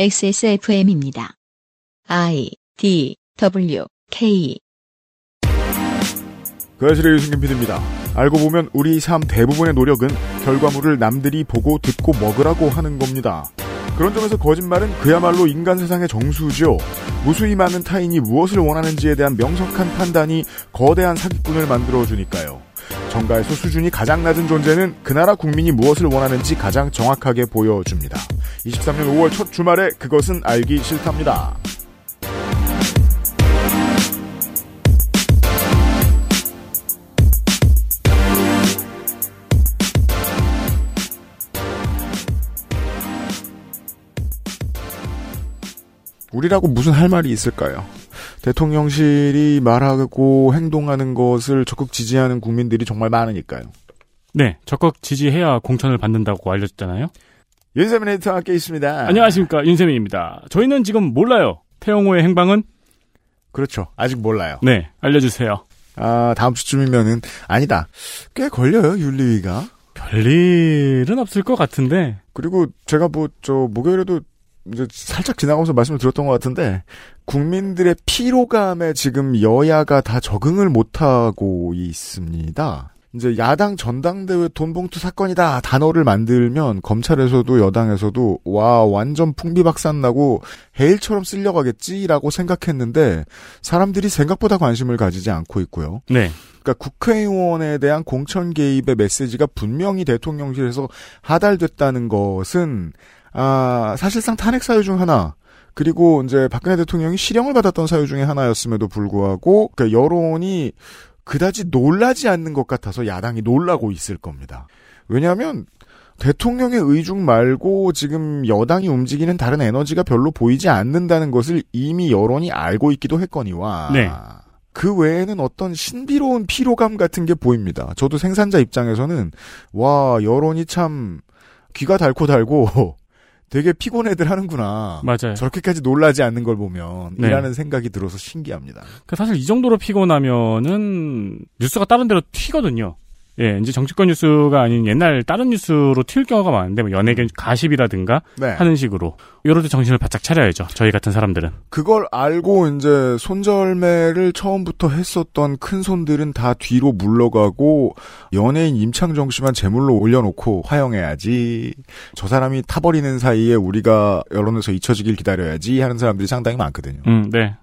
XSFM입니다. I D W K 그 아실의 유승균 PD입니다. 알고 보면 우리 삶 대부분의 노력은 결과물을 남들이 보고 듣고 먹으라고 하는 겁니다. 그런 점에서 거짓말은 그야말로 인간 세상의 정수죠. 무수히 많은 타인이 무엇을 원하는지에 대한 명석한 판단이 거대한 사기꾼을 만들어주니까요. 정가에서 수준이 가장 낮은 존재는 그 나라 국민이 무엇을 원하는지 가장 정확하게 보여줍니다. 23년 5월 첫 주말에 그것은 알기 싫답니다. 우리라고 무슨 할 말이 있을까요? 대통령실이 말하고 행동하는 것을 적극 지지하는 국민들이 정말 많으니까요. 네, 적극 지지해야 공천을 받는다고 알려졌잖아요. 윤세민 에디터와 함께 있습니다. 안녕하십니까 윤세민입니다. 저희는 지금 몰라요. 태영호의 행방은 그렇죠. 아직 몰라요. 네 알려주세요. 아, 다음 주쯤이면은, 아니다. 꽤 걸려요, 윤리위가. 별일은 없을 것 같은데 그리고 제가 뭐, 저, 목요일에도 살짝 지나가면서 말씀을 드렸던 것 같은데, 국민들의 피로감에 지금 여야가 다 적응을 못하고 있습니다. 이제 야당 전당대회 돈봉투 사건이다 단어를 만들면 검찰에서도 여당에서도 와 완전 풍비박산 나고 해일처럼 쓸려가겠지라고 생각했는데 사람들이 생각보다 관심을 가지지 않고 있고요. 네 그러니까 국회의원에 대한 공천 개입의 메시지가 분명히 대통령실에서 하달됐다는 것은 아 사실상 탄핵 사유 중 하나 그리고 이제 박근혜 대통령이 실형을 받았던 사유 중에 하나였음에도 불구하고 그러니까 여론이 그다지 놀라지 않는 것 같아서 야당이 놀라고 있을 겁니다. 왜냐하면 대통령의 의중 말고 지금 여당이 움직이는 다른 에너지가 별로 보이지 않는다는 것을 이미 여론이 알고 있기도 했거니와 네. 그 외에는 어떤 신비로운 피로감 같은 게 보입니다. 저도 생산자 입장에서는 와 여론이 참 귀가 달고 달고 되게 피곤 해들 하는구나. 맞아요. 저렇게까지 놀라지 않는 걸 보면 네. 이라는 생각이 들어서 신기합니다. 그 사실 이 정도로 피곤하면은 뉴스가 다른 데로 튀거든요. 예, 이제 정치권 뉴스가 아닌 옛날 다른 뉴스로 튈 경우가 많은데 뭐 연예계 가십이라든가 네. 하는 식으로 이럴 때 정신을 바짝 차려야죠. 저희 같은 사람들은. 그걸 알고 이제 손절매를 처음부터 했었던 큰 손들은 다 뒤로 물러가고 연예인 임창정 씨만 제물로 올려놓고 화영해야지. 저 사람이 타버리는 사이에 우리가 여론에서 잊혀지길 기다려야지 하는 사람들이 상당히 많거든요. 음, 네,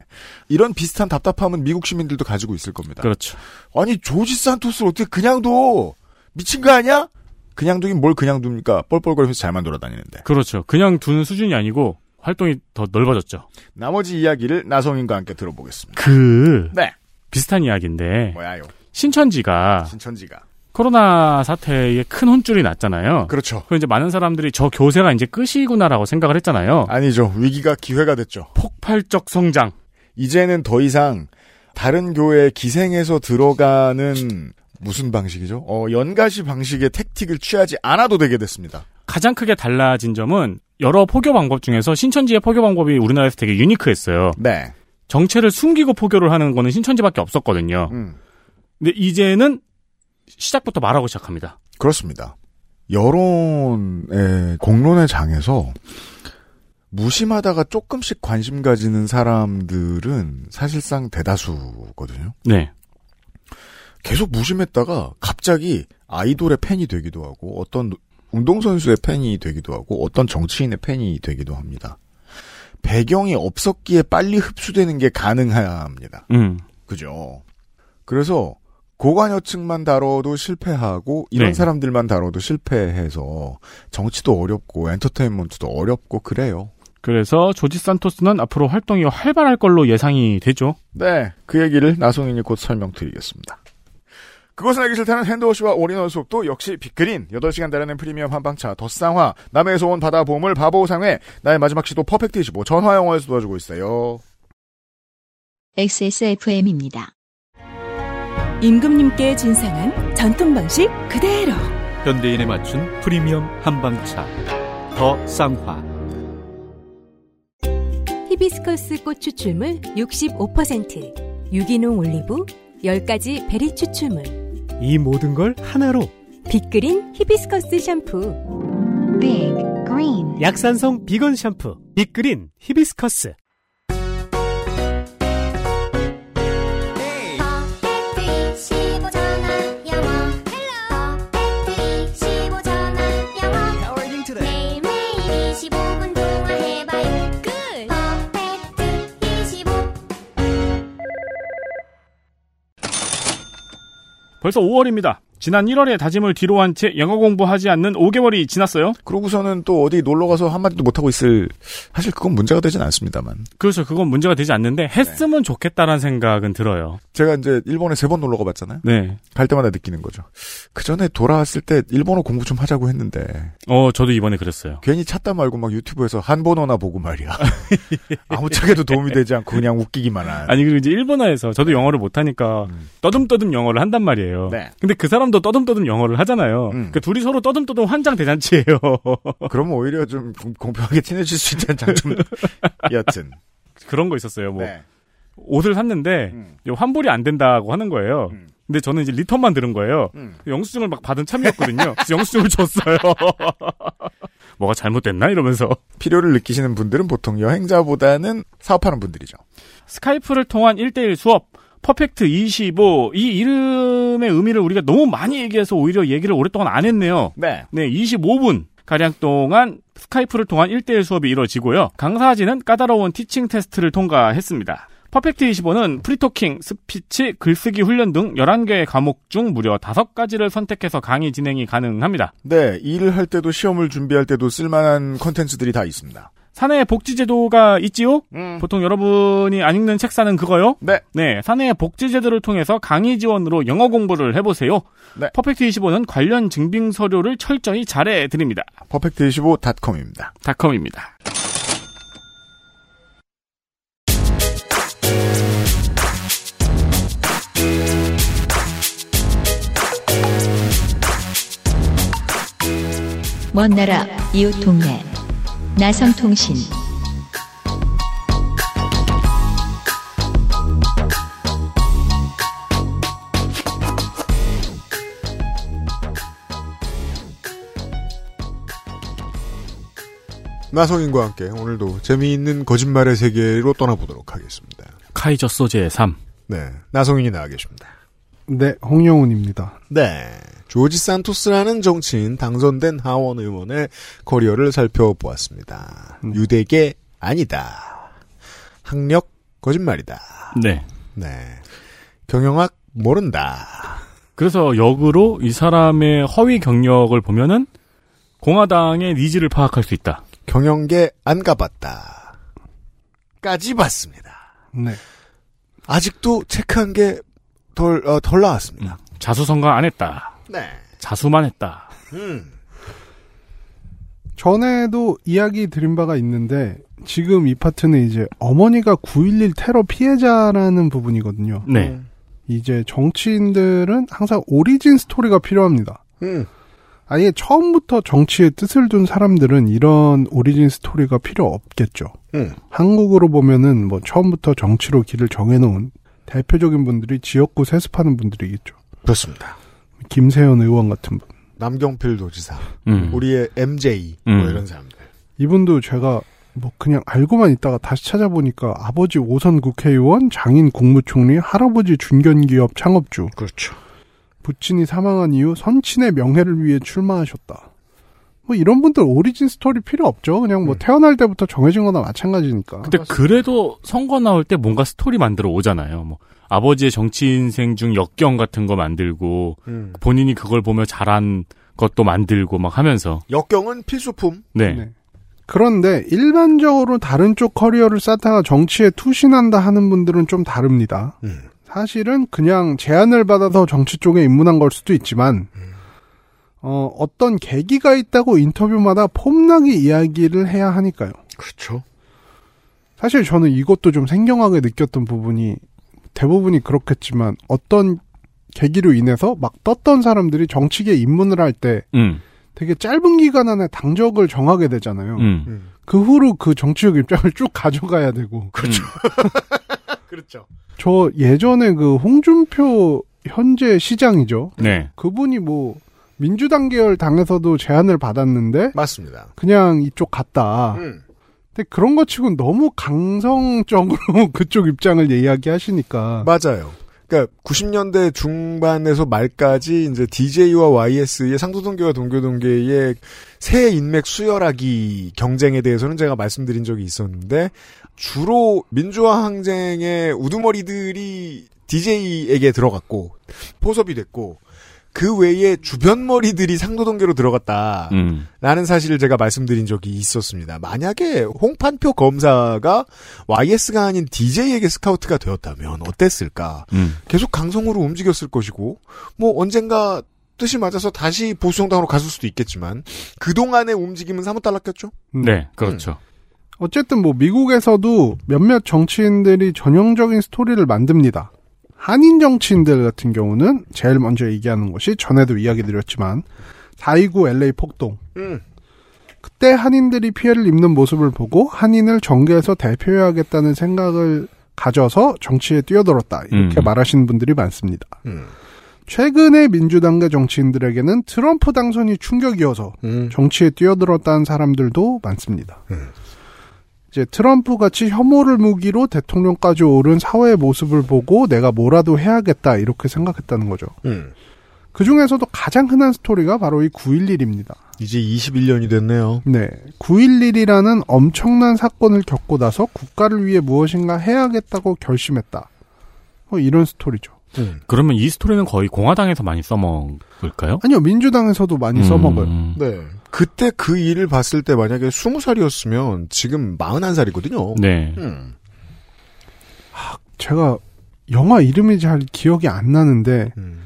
이런 비슷한 답답함은 미국 시민들도 가지고 있을 겁니다. 그렇죠. 아니 조지 산토스를 어떻게 그냥 둬? 미친 거 아니야? 그냥 두긴 뭘 그냥 둡니까? 뻘뻘거리면서 잘만 돌아다니는데. 그렇죠. 그냥 두는 수준이 아니고 활동이 더 넓어졌죠. 나머지 이야기를 나성인과 함께 들어보겠습니다. 그 네. 비슷한 이야기인데 뭐야요? 신천지가 신천지가. 코로나 사태에 큰 혼쭐이 났잖아요. 그렇죠. 그 이제 많은 사람들이 저 교세가 이제 끝이구나라고 생각을 했잖아요. 아니죠. 위기가 기회가 됐죠. 폭발적 성장. 이제는 더 이상 다른 교회에 기생해서 들어가는 무슨 방식이죠? 어, 연가시 방식의 택틱을 취하지 않아도 되게 됐습니다. 가장 크게 달라진 점은 여러 포교 방법 중에서 신천지의 포교 방법이 우리나라에서 되게 유니크했어요. 네. 정체를 숨기고 포교를 하는 거는 신천지밖에 없었거든요. 음, 근데 이제는 시작부터 말하고 시작합니다. 그렇습니다. 여론의 공론의 장에서 무심하다가 조금씩 관심 가지는 사람들은 사실상 대다수거든요. 네. 계속 무심했다가 갑자기 아이돌의 팬이 되기도 하고 어떤 운동선수의 팬이 되기도 하고 어떤 정치인의 팬이 되기도 합니다. 배경이 없었기에 빨리 흡수되는 게 가능합니다. 음. 그죠? 그래서 고관여층만 다뤄도 실패하고 이런 네. 사람들만 다뤄도 실패해서 정치도 어렵고 엔터테인먼트도 어렵고 그래요. 그래서 조지 산토스는 앞으로 활동이 활발할 걸로 예상이 되죠. 네, 그 얘기를 나성인이 곧 설명드리겠습니다. 그것은 알기 싫다는 hand wash와 all-in-one 샴푸도 역시 빅그린 8시간 달여낸 프리미엄 한방차 더쌍화 남해에서 온 바다보험을 바보상회 나의 마지막 시도 퍼펙트 25 전화영어에서 도와주고 있어요. XSFM입니다. 임금님께 진상한 전통 방식 그대로 현대인에 맞춘 프리미엄 한방차 더 쌍화 히비스커스 꽃 추출물 65% 유기농 올리브 10가지 베리 추출물. 이 모든 걸 하나로. 빅그린 히비스커스 샴푸. Big Green. 약산성 비건 샴푸. 빅그린 히비스커스 벌써 5월입니다. 지난 1월에 다짐을 뒤로 한 채 영어 공부하지 않는 5개월이 지났어요. 그러고서는 또 어디 놀러 가서 한마디도 못 하고 있을, 사실 그건 문제가 되진 않습니다만. 그렇죠. 그건 문제가 되지 않는데 했으면 좋겠다라는 생각은 들어요. 제가 이제 일본에 세 번 놀러 가봤잖아요. 네. 갈 때마다 느끼는 거죠. 그 전에 돌아왔을 때 일본어 공부 좀 하자고 했는데, 어, 저도 이번에 그랬어요. 괜히 찾다 말고 막 유튜브에서 한번어나 보고 말이야. 아무 책에도 도움이 되지 않고 그냥 웃기기만 한. 아니 그리고 이제 일본어에서 저도 영어를 못하니까 음. 떠듬떠듬 영어를 한단 말이에요. 네. 근데 그 사람도 떠듬떠듬 영어를 하잖아요. 음. 그 둘이 서로 떠듬떠듬 환장 대잔치예요. 그러면 오히려 좀 공- 공평하게 친해질 수 있다는 장점. 여튼. 그런 거 있었어요. 뭐 네. 옷을 샀는데 음. 환불이 안 된다고 하는 거예요. 음. 근데 저는 이제 리턴만 들은 거예요. 음. 영수증을 막 받은 참이었거든요. 영수증을 줬어요. 뭐가 잘못됐나 이러면서 필요를 느끼시는 분들은 보통 여행자보다는 사업하는 분들이죠. 스카이프를 통한 1대1 수업 퍼펙트 25 이 이름의 의미를 우리가 너무 많이 얘기해서 오히려 얘기를 오랫동안 안 했네요. 네. 네, 25분 가량 동안 스카이프를 통한 1대1 수업이 이루어지고요. 강사진은 까다로운 teaching 테스트를 통과했습니다. 퍼펙트 25는 프리토킹, 스피치, 글쓰기 훈련 등 11개의 과목 중 무려 5가지를 선택해서 강의 진행이 가능합니다. 네, 일을 할 때도 시험을 준비할 때도 쓸만한 컨텐츠들이 다 있습니다. 사내 복지제도가 있지요? 음. 보통 여러분이 안 읽는 책 사는 그거요? 네. 네, 사내 복지제도를 통해서 강의 지원으로 영어 공부를 해보세요. 네. 퍼펙트 25는 관련 증빙 서류를 철저히 잘해 드립니다. 퍼펙트25.com입니다. 닷컴입니다. 먼 나라 이웃 동네 나성통신 나성인과 함께 오늘도 재미있는 거짓말의 세계로 떠나보도록 하겠습니다. 카이저 소재의 3. 네, 나성인이 나와 계십니다. 네, 홍영훈입니다. 네, 조지 산토스라는 정치인 당선된 하원 의원의 커리어를 살펴보았습니다. 음. 유대계 아니다. 학력 거짓말이다. 네. 네, 경영학 모른다. 그래서 역으로 이 사람의 허위 경력을 보면은 공화당의 needs를 파악할 수 있다. 경영계 안 가봤다. 까지 봤습니다. 네. 아직도 체크한 게 덜, 어, 덜 나왔습니다. 자수성가 안 했다. 네. 자수만 했다. 음. 전에도 이야기 드린 바가 있는데 지금 이 파트는 이제 어머니가 9.11 테러 피해자라는 부분이거든요. 네. 이제 정치인들은 항상 오리진 스토리가 필요합니다. 음. 아예 처음부터 정치에 뜻을 둔 사람들은 이런 오리진 스토리가 필요 없겠죠. 음. 한국으로 보면은 뭐 처음부터 정치로 길을 정해놓은 대표적인 분들이 지역구 세습하는 분들이겠죠. 그렇습니다. 김세현 의원 같은 분. 남경필 도지사, 음. 우리의 MJ, 음. 뭐 이런 사람들. 이분도 제가 뭐 그냥 알고만 있다가 다시 찾아보니까 아버지 오선 국회의원, 장인 국무총리, 할아버지 중견기업 창업주, 그렇죠. 부친이 사망한 이후 선친의 명예를 위해 출마하셨다. 뭐 이런 분들 origin story 필요 없죠. 그냥 뭐 음. 태어날 때부터 정해진 거나 마찬가지니까. 근데 그래도 선거 나올 때 뭔가 스토리 만들어 오잖아요. 뭐 아버지의 정치 인생 중 역경 같은 거 만들고 음. 본인이 그걸 보며 자란 것도 만들고 막 하면서 역경은 필수품. 네. 네. 그런데 일반적으로 다른 쪽 커리어를 쌓다가 정치에 투신한다 하는 분들은 좀 다릅니다. 음. 사실은 그냥 제안을 받아서 정치 쪽에 입문한 걸 수도 있지만 어, 어떤 계기가 있다고 인터뷰마다 폼나게 이야기를 해야 하니까요. 그렇죠. 사실 저는 이것도 좀 생경하게 느꼈던 부분이 대부분이 그렇겠지만 어떤 계기로 인해서 막 떴던 사람들이 정치계에 입문을 할때 음. 되게 짧은 기간 안에 당적을 정하게 되잖아요. 음. 음. 그 후로 그 정치적 입장을 쭉 가져가야 되고. 그렇죠. 그렇죠. 저 예전에 그 홍준표 현재 시장이죠. 네. 그분이 뭐 민주당 계열 당에서도 제안을 받았는데 맞습니다. 그냥 이쪽 갔다. 음. 근데 그런 것 치고는 너무 강성적으로 그쪽 입장을 이야기하시니까 맞아요. 그러니까 90년대 중반에서 말까지 이제 DJ와 YS의 상도동계와 동교동계의 새 인맥 수혈하기 경쟁에 대해서는 제가 말씀드린 적이 있었는데 주로 민주화 항쟁의 우두머리들이 DJ에게 들어갔고 포섭이 됐고 그 외에 주변 머리들이 상도동계로 들어갔다. 음. 라는 사실을 제가 말씀드린 적이 있었습니다. 만약에 홍판표 검사가 YS가 아닌 DJ에게 스카우트가 되었다면 어땠을까? 음. 계속 강성으로 움직였을 것이고, 뭐 언젠가 뜻이 맞아서 다시 보수정당으로 갔을 수도 있겠지만, 그동안의 움직임은 사뭇 달랐겠죠? 네, 그렇죠. 어쨌든 뭐 미국에서도 몇몇 정치인들이 전형적인 스토리를 만듭니다. 한인 정치인들 같은 경우는 제일 먼저 얘기하는 것이 전에도 이야기 드렸지만 4.29 LA 폭동. 음. 그때 한인들이 피해를 입는 모습을 보고 한인을 정계에서 대표해야겠다는 생각을 가져서 정치에 뛰어들었다. 이렇게 음. 말하시는 분들이 많습니다. 음. 최근의 민주당계 정치인들에게는 트럼프 당선이 충격이어서 음. 정치에 뛰어들었다는 사람들도 많습니다. 음. 이제 트럼프 같이 혐오를 무기로 대통령까지 오른 사회의 모습을 보고 내가 뭐라도 해야겠다 이렇게 생각했다는 거죠. 음. 그 중에서도 가장 흔한 스토리가 바로 이 9.11입니다. 이제 21년이 됐네요. 네. 9.11이라는 엄청난 사건을 겪고 나서 국가를 위해 무엇인가 해야겠다고 결심했다. 뭐 이런 스토리죠. 음. 그러면 이 스토리는 거의 공화당에서 많이 써먹을까요? 아니요, 민주당에서도 많이 써먹어요. 음. 네. 그때 그 일을 봤을 때 만약에 20살이었으면 지금 41살이거든요. 네. 음. 제가 영화 이름이 잘 기억이 안 나는데 음.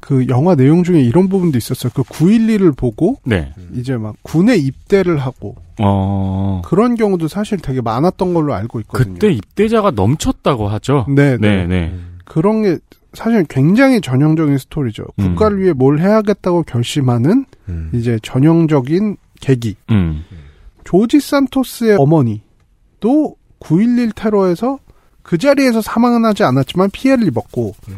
그 영화 내용 중에 이런 부분도 있었어요. 그 9.11을 보고 네. 이제 막 군에 입대를 하고 어. 그런 경우도 사실 되게 많았던 걸로 알고 있거든요. 그때 입대자가 넘쳤다고 하죠. 네, 네, 네. 네. 그런 게 사실 굉장히 전형적인 스토리죠. 음. 국가를 위해 뭘 해야겠다고 결심하는 음. 이제 전형적인 계기. 음. 조지 산토스의 어머니도 9.11 테러에서 그 자리에서 사망은 하지 않았지만 피해를 입었고 음.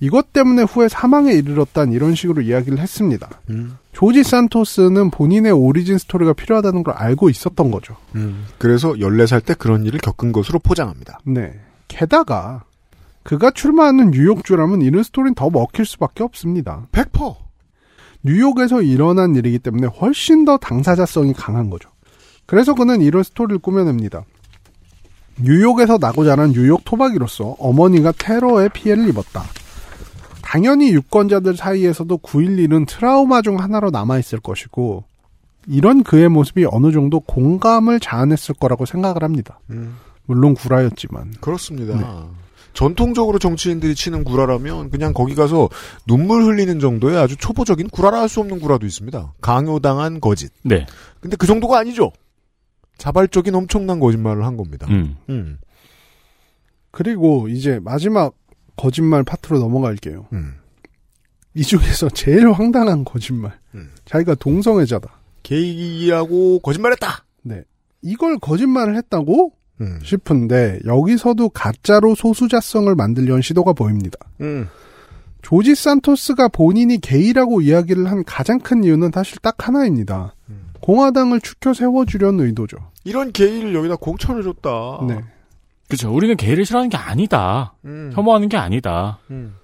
이것 때문에 후에 사망에 이르렀단 이런 식으로 이야기를 했습니다. 음. 조지 산토스는 본인의 오리진 스토리가 필요하다는 걸 알고 있었던 거죠. 음. 그래서 14살 때 그런 일을 겪은 것으로 포장합니다. 네. 게다가 그가 출마하는 뉴욕주라면 이런 스토리는 더 먹힐 수밖에 없습니다. 100%. 뉴욕에서 일어난 일이기 때문에 훨씬 더 당사자성이 강한 거죠. 그래서 그는 이런 스토리를 꾸며냅니다. 뉴욕에서 나고 자란 뉴욕 토박이로서 어머니가 테러에 피해를 입었다. 당연히 유권자들 사이에서도 9.11은 트라우마 중 하나로 남아있을 것이고, 이런 그의 모습이 어느 정도 공감을 자아냈을 거라고 생각을 합니다. 음. 물론 구라였지만. 그렇습니다. 네. 전통적으로 정치인들이 치는 구라라면 그냥 거기 가서 눈물 흘리는 정도의 아주 초보적인 구라라 할 수 없는 구라도 있습니다. 강요당한 거짓. 네. 근데 그 정도가 아니죠. 자발적인 엄청난 거짓말을 한 겁니다. 음. 음. 그리고 이제 마지막 거짓말 파트로 넘어갈게요. 음. 이 중에서 제일 황당한 거짓말. 음. 자기가 동성애자다. 게이라고 거짓말했다. 네. 이걸 거짓말을 했다고 음. 싶은데 여기서도 가짜로 소수자성을 만들려는 시도가 보입니다. 음. 조지 산토스가 본인이 게이라고 이야기를 한 가장 큰 이유는 사실 딱 하나입니다. 음. 공화당을 추켜 세워주려는 의도죠. 이런 게이를 여기다 공천을 줬다. 네. 그렇죠. 우리는 게이를 싫어하는 게 아니다. 음. 혐오하는 게 아니다. 음.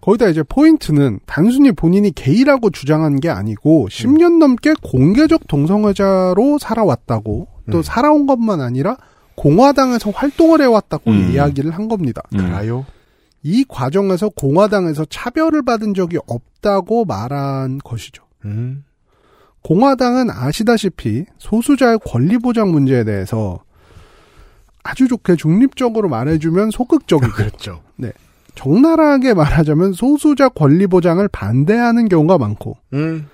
거기다 이제 포인트는 단순히 본인이 게이라고 주장한 게 아니고 10년 넘게 공개적 동성애자로 살아왔다고 또 음. 살아온 것만 아니라 공화당에서 활동을 해왔다고 음. 이야기를 한 겁니다. 음. 그래요? 이 과정에서 공화당에서 차별을 받은 적이 없다고 말한 것이죠. 음. 공화당은 아시다시피 소수자의 권리 보장 문제에 대해서 아주 좋게 중립적으로 말해주면 소극적이고 그렇죠. 적나라하게 말하자면 소수자 권리 보장을 반대하는 경우가 많고 음.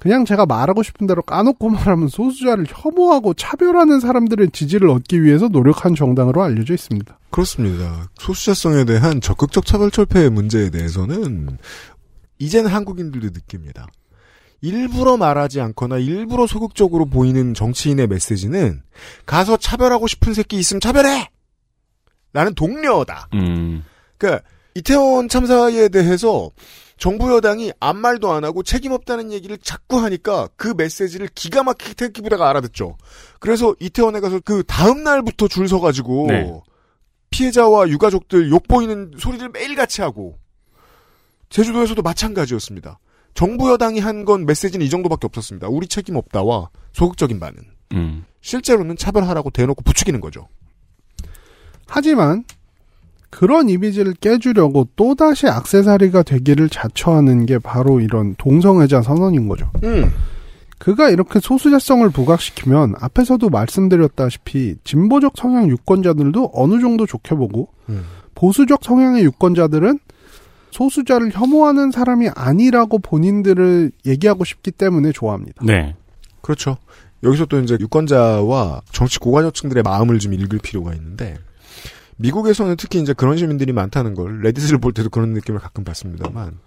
그냥 제가 말하고 싶은 대로 까놓고 말하면 소수자를 혐오하고 차별하는 사람들의 지지를 얻기 위해서 노력한 정당으로 알려져 있습니다. 그렇습니다. 소수자성에 대한 적극적 차별 철폐의 문제에 대해서는 이제는 한국인들도 느낍니다. 일부러 말하지 않거나 일부러 소극적으로 보이는 정치인의 메시지는 가서 차별하고 싶은 새끼 있으면 차별해! 라는 독려다. 음. 그러니까 이태원 참사에 대해서 정부 여당이 아무 말도 안 하고 책임 없다는 얘기를 자꾸 하니까 그 메시지를 기가 막히게 태극기 부대가 알아듣죠. 그래서 이태원에 가서 그 다음 날부터 줄 서가지고 네. 피해자와 유가족들 욕 보이는 소리를 매일 같이 하고 제주도에서도 마찬가지였습니다. 정부 여당이 한 건 메시지는 이 정도밖에 없었습니다. 우리 책임 없다와 소극적인 반응. 음. 실제로는 차별하라고 대놓고 부추기는 거죠. 하지만 그런 이미지를 깨주려고 또다시 악세사리가 되기를 자처하는 게 바로 이런 동성애자 선언인 거죠. 음. 그가 이렇게 소수자성을 부각시키면 앞에서도 말씀드렸다시피 진보적 성향 유권자들도 어느 정도 좋게 보고 음. 보수적 성향의 유권자들은 소수자를 혐오하는 사람이 아니라고 본인들을 얘기하고 싶기 때문에 좋아합니다. 네. 그렇죠. 여기서 또 이제 유권자와 정치 고관여층들의 마음을 좀 읽을 필요가 있는데 미국에서는 특히 이제 그런 시민들이 많다는 걸 레딧을 볼 때도 그런 느낌을 가끔 받습니다만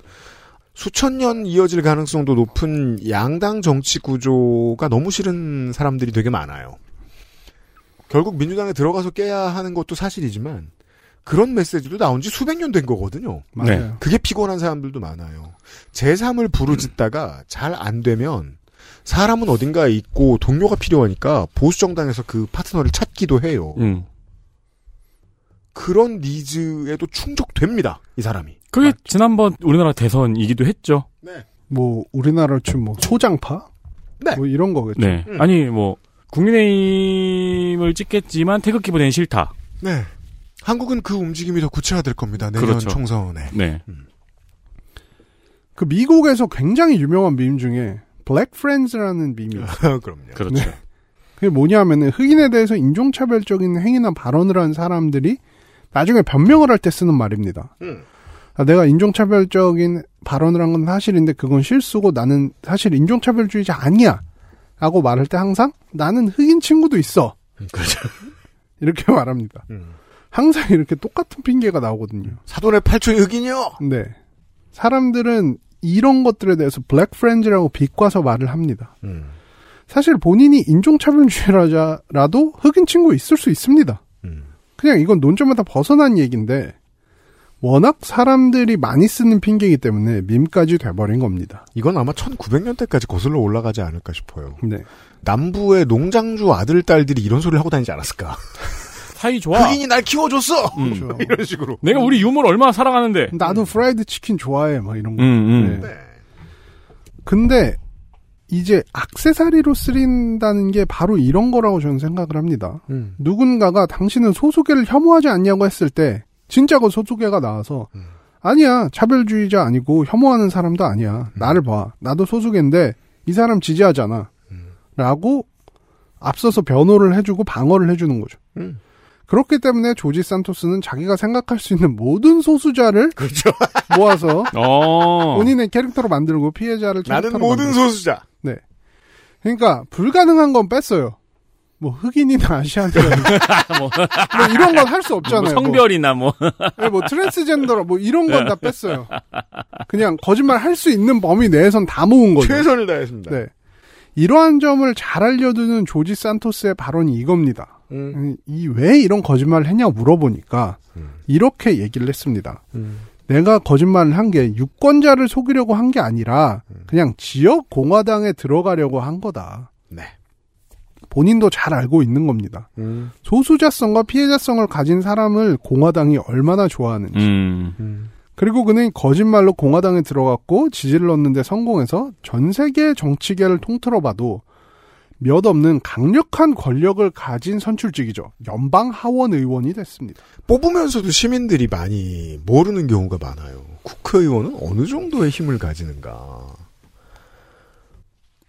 수천 년 이어질 가능성도 높은 양당 정치 구조가 너무 싫은 사람들이 되게 많아요. 결국 민주당에 들어가서 깨야 하는 것도 사실이지만 그런 메시지도 나온 지 수백 년 된 거거든요. 맞아요. 네. 그게 피곤한 사람들도 많아요. 제3을 부르짖다가 잘 안 되면 사람은 어딘가에 있고 동료가 필요하니까 보수 정당에서 그 파트너를 찾기도 해요. 음. 그런 니즈에도 충족됩니다. 이 사람이. 그게 지난번 우리나라 대선이기도 했죠. 네. 뭐 우리나라를 치면 뭐 소장파? 네. 뭐 이런 거겠죠. 네. 음. 아니 뭐 국민의힘을 찍겠지만 태극기 부대는 싫다. 네. 한국은 그 움직임이 더 구체화될 겁니다. 내년 그렇죠. 총선에. 네. 그 미국에서 굉장히 유명한 밈 중에 블랙 프렌즈라는 밈이 있어요. 그럼요. 그렇죠. 네. 그게 뭐냐면은 흑인에 대해서 인종차별적인 행위나 발언을 한 사람들이 나중에 변명을 할 때 쓰는 말입니다. 음. 아, 내가 인종차별적인 발언을 한 건 사실인데 그건 실수고 나는 사실 인종차별주의자 아니야. 라고 말할 때 항상 나는 흑인 친구도 있어. 그렇죠. 이렇게 말합니다. 음. 항상 이렇게 똑같은 핑계가 나오거든요. 사돈의 팔촌이 흑인이요? 네. 사람들은 이런 것들에 대해서 블랙 프렌즈라고 비꼬아서 말을 합니다. 음. 사실 본인이 인종차별주의자라도 흑인 친구 있을 수 있습니다. 음. 그냥 이건 논점에다 벗어난 얘기인데 워낙 사람들이 많이 쓰는 핑계이기 때문에 밈까지 돼버린 겁니다. 이건 아마 1900년대까지 거슬러 올라가지 않을까 싶어요. 네. 남부의 농장주 아들, 딸들이 이런 소리를 하고 다니지 않았을까? 사이 좋아. 흑인이 날 키워줬어! 음. 그렇죠. 이런 식으로. 내가 우리 유머를 얼마나 사랑하는데. 나도 프라이드 치킨 좋아해 막 이런 거. 음, 음. 네. 근데 이제 악세사리로 쓰인다는 게 바로 이런 거라고 저는 생각을 합니다. 음. 누군가가 당신은 소수계를 혐오하지 않냐고 했을 때 진짜 그 소수계가 나와서 음. 아니야 차별주의자 아니고 혐오하는 사람도 아니야 나를 봐 나도 소수계인데 이 사람 지지하잖아 음. 라고 앞서서 변호를 해주고 방어를 해주는 거죠. 음. 그렇기 때문에 조지 산토스는 자기가 생각할 수 있는 모든 소수자를 그렇죠. 모아서 어. 본인의 캐릭터로 만들고 피해자를 나는 캐릭터로 모든 만들고. 소수자. 그러니까 불가능한 건 뺐어요. 뭐 흑인이나 아시안이나 뭐, 뭐 이런 건 할수뭐 없잖아요. 뭐. 성별이나 뭐. 네, 뭐 트랜스젠더라 뭐 이런 건 다 뺐어요. 그냥 거짓말 할 수 있는 범위 내에선 다 모은 거죠. 최선을 다했습니다. 네. 이러한 점을 잘 알려두는 조지 산토스의 발언이 이겁니다. 음. 이왜 이런 거짓말을 했냐고 물어보니까 음. 이렇게 얘기를 했습니다. 음. 내가 거짓말을 한 게 유권자를 속이려고 한 게 아니라 그냥 지역 공화당에 들어가려고 한 거다. 네. 본인도 잘 알고 있는 겁니다. 음. 소수자성과 피해자성을 가진 사람을 공화당이 얼마나 좋아하는지. 그리고 그는 거짓말로 공화당에 들어갔고 지지를 얻는데 성공해서 전 세계 정치계를 통틀어 봐도 몇 없는 강력한 권력을 가진 선출직이죠. 연방 하원 의원이 됐습니다. 뽑으면서도 시민들이 많이 모르는 경우가 많아요. 국회의원은 어느 정도의 힘을 가지는가.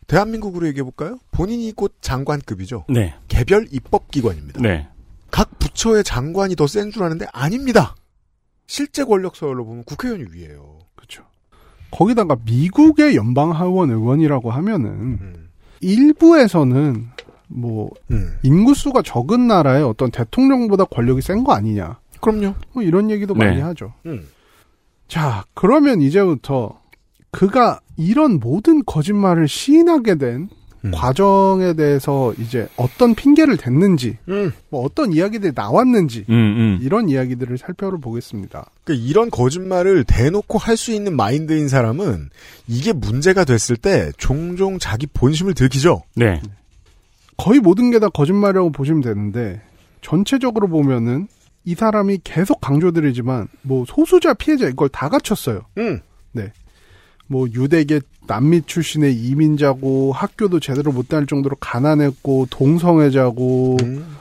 대한민국으로 얘기해볼까요? 본인이 곧 장관급이죠. 네. 개별 입법기관입니다. 네. 각 부처의 장관이 더 센 줄 아는데 아닙니다. 실제 권력 서열로 보면 국회의원이 위에요. 그렇죠. 거기다가 미국의 연방 하원 의원이라고 하면은 음. 일부에서는 뭐 음. 인구수가 적은 나라의 어떤 대통령보다 권력이 센 거 아니냐. 그럼요. 뭐 이런 얘기도 네. 많이 하죠. 음. 자, 그러면 이제부터 그가 이런 모든 거짓말을 시인하게 된 음. 과정에 대해서 이제 어떤 핑계를 댔는지, 음. 뭐 어떤 이야기들이 나왔는지, 음, 음. 이런 이야기들을 살펴보겠습니다. 그러니까 이런 거짓말을 대놓고 할 수 있는 마인드인 사람은 이게 문제가 됐을 때 종종 자기 본심을 들키죠. 네. 거의 모든 게 다 거짓말이라고 보시면 되는데, 전체적으로 보면은 이 사람이 계속 강조드리지만, 뭐 소수자 피해자 이걸 다 갖췄어요. 음. 뭐 유대계 남미 출신의 이민자고 학교도 제대로 못 다닐 정도로 가난했고 동성애자고 음.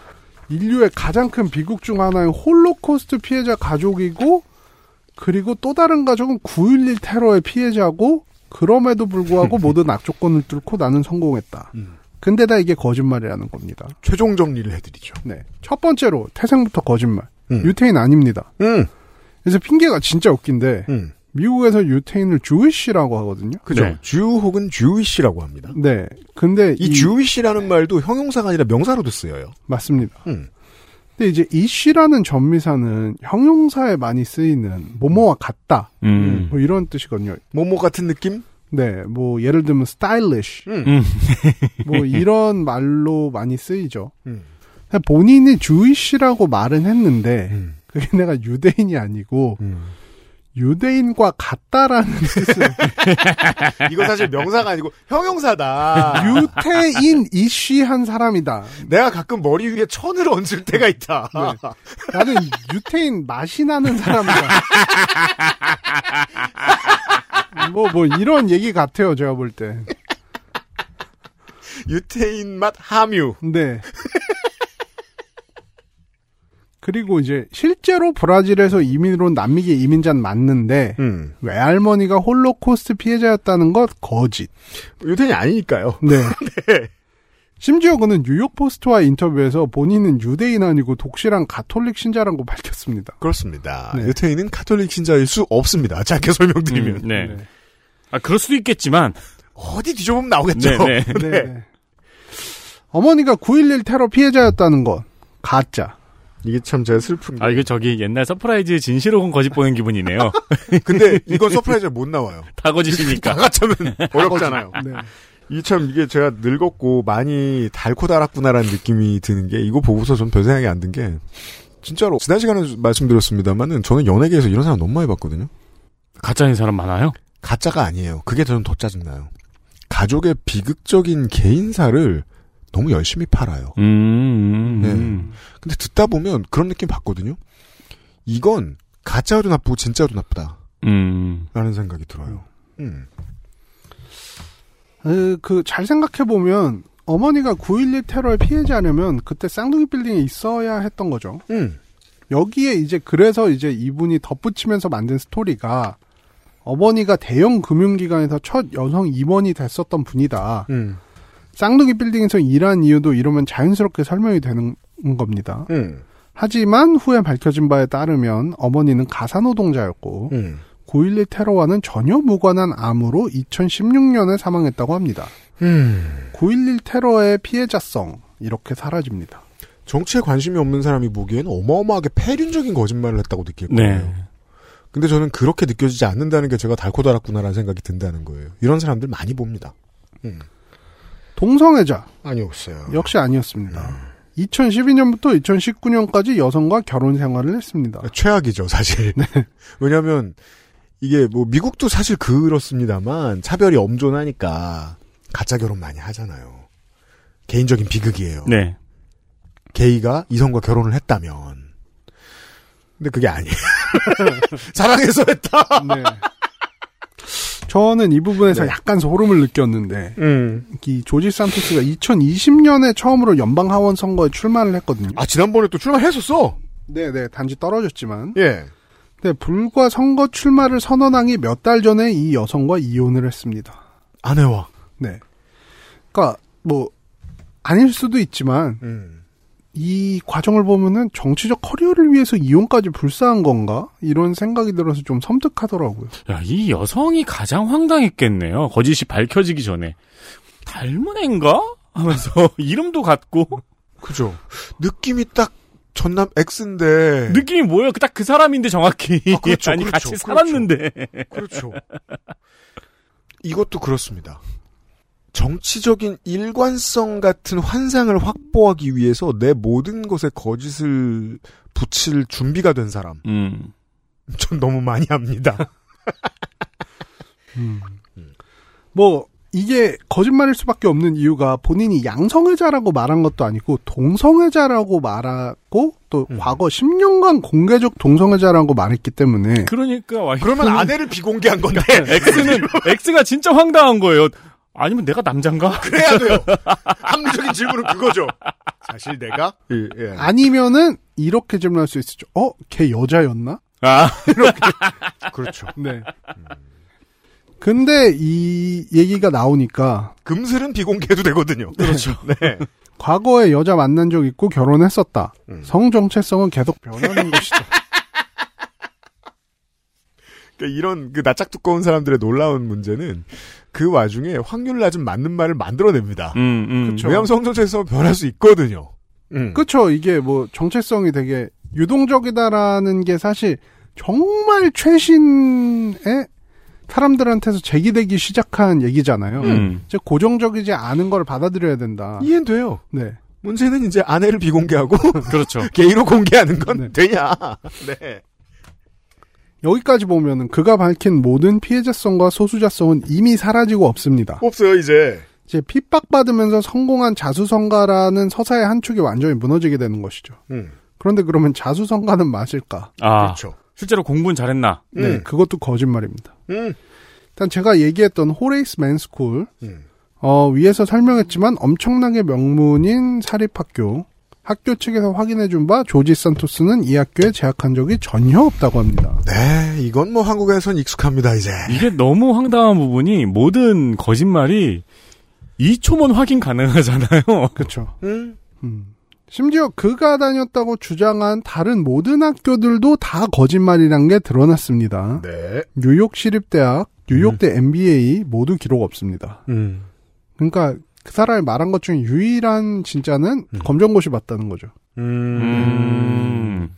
인류의 가장 큰 비극 중 하나인 홀로코스트 피해자 가족이고 그리고 또 다른 가족은 9.11 테러의 피해자고 그럼에도 불구하고 모든 악조건을 뚫고 나는 성공했다. 음. 근데 다 이게 거짓말이라는 겁니다. 최종 정리를 해드리죠. 네. 첫 번째로 태생부터 거짓말. 음. 유태인 아닙니다. 음. 그래서 핑계가 진짜 웃긴데 음. 미국에서 유태인을 주이시라고 하거든요. 그죠. 네. 주 혹은 주이시라고 합니다. 네. 근데 이 주이시라는 말도 형용사가 아니라 명사로도 쓰여요. 맞습니다. 음. 근데 이제 이씨라는 전미사는 형용사에 많이 쓰이는 뭐뭐와 같다 음. 뭐 이런 뜻이거든요. 뭐뭐 같은 느낌? 네, 뭐 예를 들면 stylish 음. 음. 뭐 이런 말로 많이 쓰이죠. 음. 본인이 주이시라고 말은 했는데 음. 그게 내가 유대인이 아니고 음. 유대인과 같다라는 뜻을 이거 사실 명사가 아니고 형용사다. 유태인 이씨한 사람이다. 내가 가끔 머리 위에 천을 얹을 때가 있다. 네. 나는 유태인 맛이 나는 사람이다. 뭐, 뭐, 이런 얘기 같아요, 제가 볼 때. 유태인 맛 함유. 네. 그리고 이제, 실제로 브라질에서 이민으로 온 남미계 이민자는 맞는데, 음. 외할머니가 홀로코스트 피해자였다는 것 거짓. 유태인이 아니니까요. 네. 심지어 그는 뉴욕 포스트와 인터뷰에서 본인은 유대인 아니고 독실한 가톨릭 신자라고 밝혔습니다. 그렇습니다. 네. 유태인은 카톨릭 신자일 수 없습니다. 짧게 설명드리면. 음, 네. 아, 그럴 수도 있겠지만. 어디 뒤져보면 나오겠죠. 네, 네. 네. 네. 어머니가 9.11 테러 피해자였다는 것 가짜. 이게 참 제가 슬픈 게. 아, 이거 저기 옛날 서프라이즈 진실 혹은 거짓 보는 기분이네요. 근데 이건 서프라이즈가 못 나와요. 다 거짓이니까. 다 가짜면 어렵잖아요. 네. 이참 이게 제가 늙었고 많이 닳고 닳았구나라는 느낌이 드는 게 이거 보고서 전 별 생각이 안 든 게 진짜로 지난 시간에 말씀드렸습니다만은 저는 연예계에서 이런 사람 너무 많이 봤거든요. 가짜인 사람 많아요? 가짜가 아니에요. 그게 저는 더 짜증나요. 가족의 비극적인 개인사를 너무 열심히 팔아요. 음, 음, 네. 음. 근데 듣다 보면 그런 느낌 받거든요. 이건 가짜도 나쁘고 진짜도 나쁘다라는 음. 생각이 들어요. 음. 그 잘 생각해 보면 어머니가 9.11 테러의 피해자냐면 그때 쌍둥이 빌딩에 있어야 했던 거죠. 음. 여기에 이제 그래서 이제 이분이 덧붙이면서 만든 스토리가 어머니가 대형 금융기관에서 첫 여성 임원이 됐었던 분이다. 음. 쌍둥이 빌딩에서 일한 이유도 이러면 자연스럽게 설명이 되는 겁니다. 음. 하지만 후에 밝혀진 바에 따르면 어머니는 가사노동자였고 음. 9.11 테러와는 전혀 무관한 암으로 2016년에 사망했다고 합니다. 음. 9.11 테러의 피해자성 이렇게 사라집니다. 정치에 관심이 없는 사람이 보기에는 어마어마하게 폐륜적인 거짓말을 했다고 느낄 거예요. 네. 근데 저는 그렇게 느껴지지 않는다는 게 제가 달고 달았구나라는 생각이 든다는 거예요. 이런 사람들 많이 봅니다. 음. 동성애자 아니었어요. 역시 아니었습니다. 2012년부터 2019년까지 여성과 결혼 생활을 했습니다. 최악이죠, 사실. 왜냐하면 이게 뭐 미국도 사실 그렇습니다만 차별이 엄존하니까 가짜 결혼 많이 하잖아요. 개인적인 비극이에요. 네. 게이가 이성과 결혼을 했다면. 근데 그게 아니에요. 사랑해서 했다. 네. 저는 이 부분에서 네. 약간 소름을 느꼈는데 음. 이 조지 산토스가 2020년에 처음으로 연방 하원 선거에 출마를 했거든요. 아 지난번에 또 출마했었어. 네네 단지 떨어졌지만 예. 네, 불과 선거 출마를 선언하기 몇 달 전에 이 여성과 이혼을 했습니다. 아내와. 네. 그러니까 뭐 아닐 수도 있지만 음. 이 과정을 보면은 정치적 커리어를 위해서 이혼까지 불사한 건가 이런 생각이 들어서 좀 섬뜩하더라고요. 야, 이 여성이 가장 황당했겠네요. 거짓이 밝혀지기 전에. 닮은 애인가? 하면서 이름도 같고 그죠. 느낌이 딱 전남 X인데. 느낌이 뭐예요? 딱 그 사람인데 정확히 아, 그렇죠, 아니 그렇죠, 같이 그렇죠. 살았는데 그렇죠. 이것도 그렇습니다. 정치적인 일관성 같은 환상을 확보하기 위해서 내 모든 것에 거짓을 붙일 준비가 된 사람. 음. 전 너무 많이 합니다. 음. 뭐 이게 거짓말일 수밖에 없는 이유가 본인이 양성애자라고 말한 것도 아니고 동성애자라고 말하고 또 음. 과거 10년간 공개적 동성애자라고 말했기 때문에 그러니까 와이프 그러면 아내를 비공개한 건데. X는 X가 진짜 황당한 거예요. 아니면 내가 남잔가? 그래야 돼요. 합리적인 질문은 그거죠. 사실 내가? 예, 예. 아니면은 이렇게 질문할 수 있었죠. 어, 걔 여자였나? 아, 그렇죠. 네. 근데 이 얘기가 나오니까 금슬은 비공개해도 되거든요. 그렇죠. 네. 과거에 여자 만난 적 있고 결혼했었다. 음. 성 정체성은 계속 변하는 것이죠. 그러니까 이런 그 낯짝 두꺼운 사람들의 놀라운 문제는 그 와중에 확률 낮은 맞는 말을 만들어냅니다. 음, 음. 그쵸. 왜냐하면 성정체에서 변할 수 있거든요. 음. 그쵸. 이게 뭐 정체성이 되게 유동적이다라는 게 사실 정말 최신의 사람들한테서 제기되기 시작한 얘기잖아요. 음. 이제 고정적이지 않은 걸 받아들여야 된다. 이해는 돼요. 네. 문제는 이제 아내를 비공개하고 그렇죠. 게이로 공개하는 건 네. 되냐. 네. 여기까지 보면은 그가 밝힌 모든 피해자성과 소수자성은 이미 사라지고 없습니다. 없어요, 이제. 이제 핍박받으면서 성공한 자수성가라는 서사의 한 축이 완전히 무너지게 되는 것이죠. 음. 그런데 그러면 자수성가는 맞을까? 아, 그렇죠. 실제로 공부는 잘했나? 네, 음. 그것도 거짓말입니다. 음. 일단 제가 얘기했던 호레이스 맨스쿨 음. 어, 위에서 설명했지만 엄청나게 명문인 사립학교 학교 측에서 확인해 준 바 조지 산토스는 이 학교에 재학한 적이 전혀 없다고 합니다. 네, 이건 뭐 한국에선 익숙합니다, 이제. 이게 너무 황당한 부분이 모든 거짓말이 2초면 확인 가능하잖아요. 그렇죠. 음. 음. 심지어 그가 다녔다고 주장한 다른 모든 학교들도 다 거짓말이란 게 드러났습니다. 네. 뉴욕 시립대학, 뉴욕대 MBA 모두 기록 없습니다. 음. 그러니까 그 사람이 말한 것 중에 유일한 진짜는 음. 검정고시 맞다는 거죠. 음.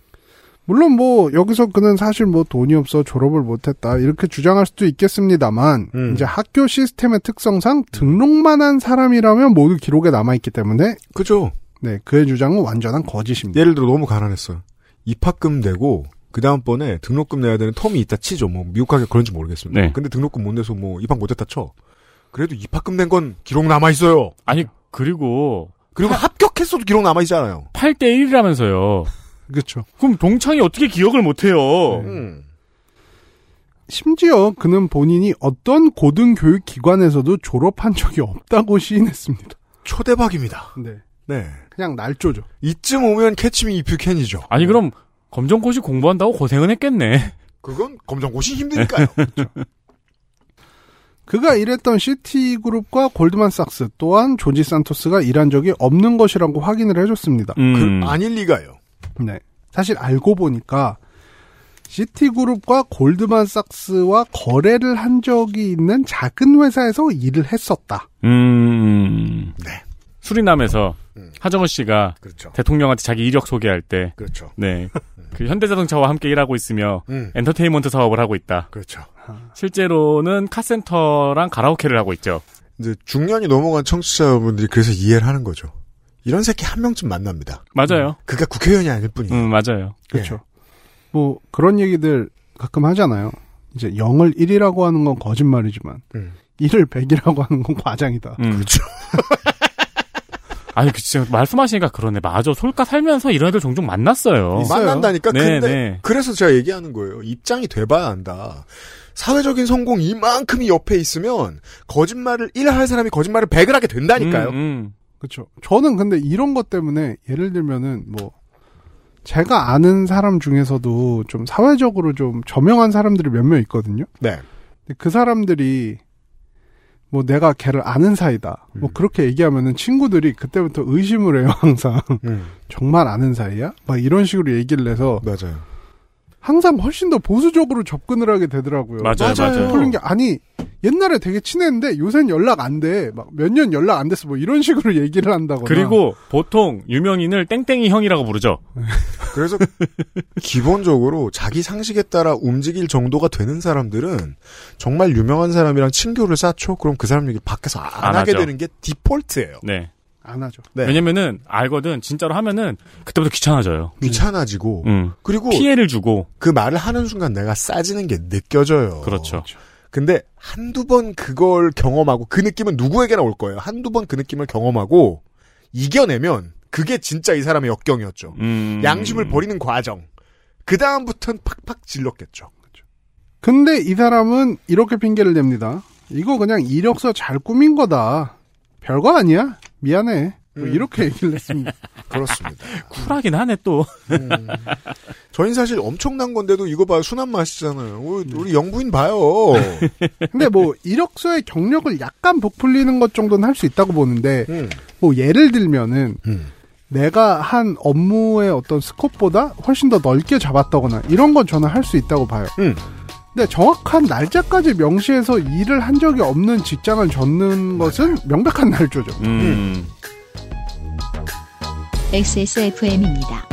물론 뭐 여기서 그는 사실 뭐 돈이 없어 졸업을 못했다 이렇게 주장할 수도 있겠습니다만 음. 이제 학교 시스템의 특성상 등록만 한 사람이라면 모두 기록에 남아 있기 때문에 그죠. 네 그의 주장은 완전한 거짓입니다. 예를 들어 너무 가난했어요. 입학금 내고 그 다음번에 등록금 내야 되는 텀이 있다 치죠. 뭐 미국 가게 그런지 모르겠습니다. 네. 근데 등록금 못 내서 뭐 입학 못했다 쳐. 그래도 입학금 낸 건 기록 남아 있어요. 아니, 그리고 그리고 합격했어도 기록 남아 있잖아요. 8대 1이라면서요. 그렇죠. 그럼 동창이 어떻게 기억을 못 해요? 음. 심지어 그는 본인이 어떤 고등교육기관에서도 졸업한 적이 없다고 시인했습니다. 초대박입니다. 네. 네. 그냥 날조죠. 이쯤 오면 캐치미 이프 캔이죠. 아니, 그럼 검정고시 공부한다고 고생은 했겠네. 그건 검정고시 힘드니까요. 그 가 일했던 시티그룹과 골드만삭스 또한 조지 산토스가 일한 적이 없는 것이라고 확인을 해줬습니다. 음. 그 아닐 리가요. 네. 사실 알고 보니까 시티그룹과 골드만삭스와 거래를 한 적이 있는 작은 회사에서 일을 했었다. 음. 네. 수리남에서 음. 하정우 씨가 그렇죠. 대통령한테 자기 이력 소개할 때, 그렇죠. 네. 그 현대자동차와 함께 일하고 있으며 음. 엔터테인먼트 사업을 하고 있다. 그렇죠. 실제로는 카센터랑 가라오케를 하고 있죠. 이제 중년이 넘어간 청취자분들이 그래서 이해를 하는 거죠. 이런 새끼 한 명쯤 만납니다. 맞아요. 그가 국회의원이 아닐 뿐이에요. 음, 맞아요. 그렇죠. 뭐 그런 얘기들 가끔 하잖아요. 이제 0을 1이라고 하는 건 거짓말이지만 음. 1을 100이라고 하는 건 과장이다. 음. 그렇죠. 아니, 그 진짜 말씀하시니까 그러네. 맞아. 솔까 살면서 이런 애들 종종 만났어요. 있어요. 만난다니까. 네, 근데 네. 그래서 제가 얘기하는 거예요. 입장이 돼봐야 한다. 사회적인 성공 이만큼이 옆에 있으면 거짓말을 1 할 사람이 거짓말을 100을 하게 된다니까요. 음, 음. 그렇죠. 저는 근데 이런 것 때문에 예를 들면은 뭐 제가 아는 사람 중에서도 좀 사회적으로 좀 저명한 사람들이 몇 명 있거든요. 네. 근데 그 사람들이 뭐 내가 걔를 아는 사이다. 뭐 음. 그렇게 얘기하면은 친구들이 그때부터 의심을 해요, 항상. 음, 정말 아는 사이야? 막 이런 식으로 얘기를 해서 맞아요. 항상 훨씬 더 보수적으로 접근을 하게 되더라고요. 맞아요, 맞아요. 그런 게 아니 옛날에 되게 친했는데 요새는 연락 안 돼. 막 몇 년 연락 안 됐어. 뭐 이런 식으로 얘기를 한다거나. 그리고 보통 유명인을 땡땡이 형이라고 부르죠. 그래서 기본적으로 자기 상식에 따라 움직일 정도가 되는 사람들은 정말 유명한 사람이랑 친교를 쌓죠. 그럼 그 사람 얘기 밖에서 안, 안 하게 하죠. 되는 게 디폴트예요. 네. 안 하죠. 네. 왜냐면은 알거든 진짜로 하면은 그때부터 귀찮아져요. 귀찮아지고 음. 그리고 피해를 주고 그 말을 하는 순간 내가 싸지는 게 느껴져요. 그렇죠. 근데 한두 번 그걸 경험하고 그 느낌은 누구에게나 올 거예요. 한두 번 그 느낌을 경험하고 이겨내면 그게 진짜 이 사람의 역경이었죠. 음. 양심을 버리는 과정. 그 다음부터는 팍팍 질렀겠죠. 근데 이 사람은 이렇게 핑계를 댑니다. 이거 그냥 이력서 잘 꾸민 거다. 별거 아니야. 미안해. 뭐 음. 이렇게 얘기를 했습니다. 그렇습니다. 쿨하긴 하네 또. 음. 저희는 사실 엄청난 건데도 이거 봐 순한 맛이잖아요. 우리, 우리 영부인 봐요. 근데 뭐 이력서의 경력을 약간 부풀리는 것 정도는 할 수 있다고 보는데 음. 뭐 예를 들면은 음. 내가 한 업무의 어떤 스코프보다 훨씬 더 넓게 잡았다거나 이런 건 저는 할 수 있다고 봐요. 음. 근데 정확한 날짜까지 명시해서 일을 한 적이 없는 직장을 젓는 것은 명백한 날조죠. 음. XSFM입니다.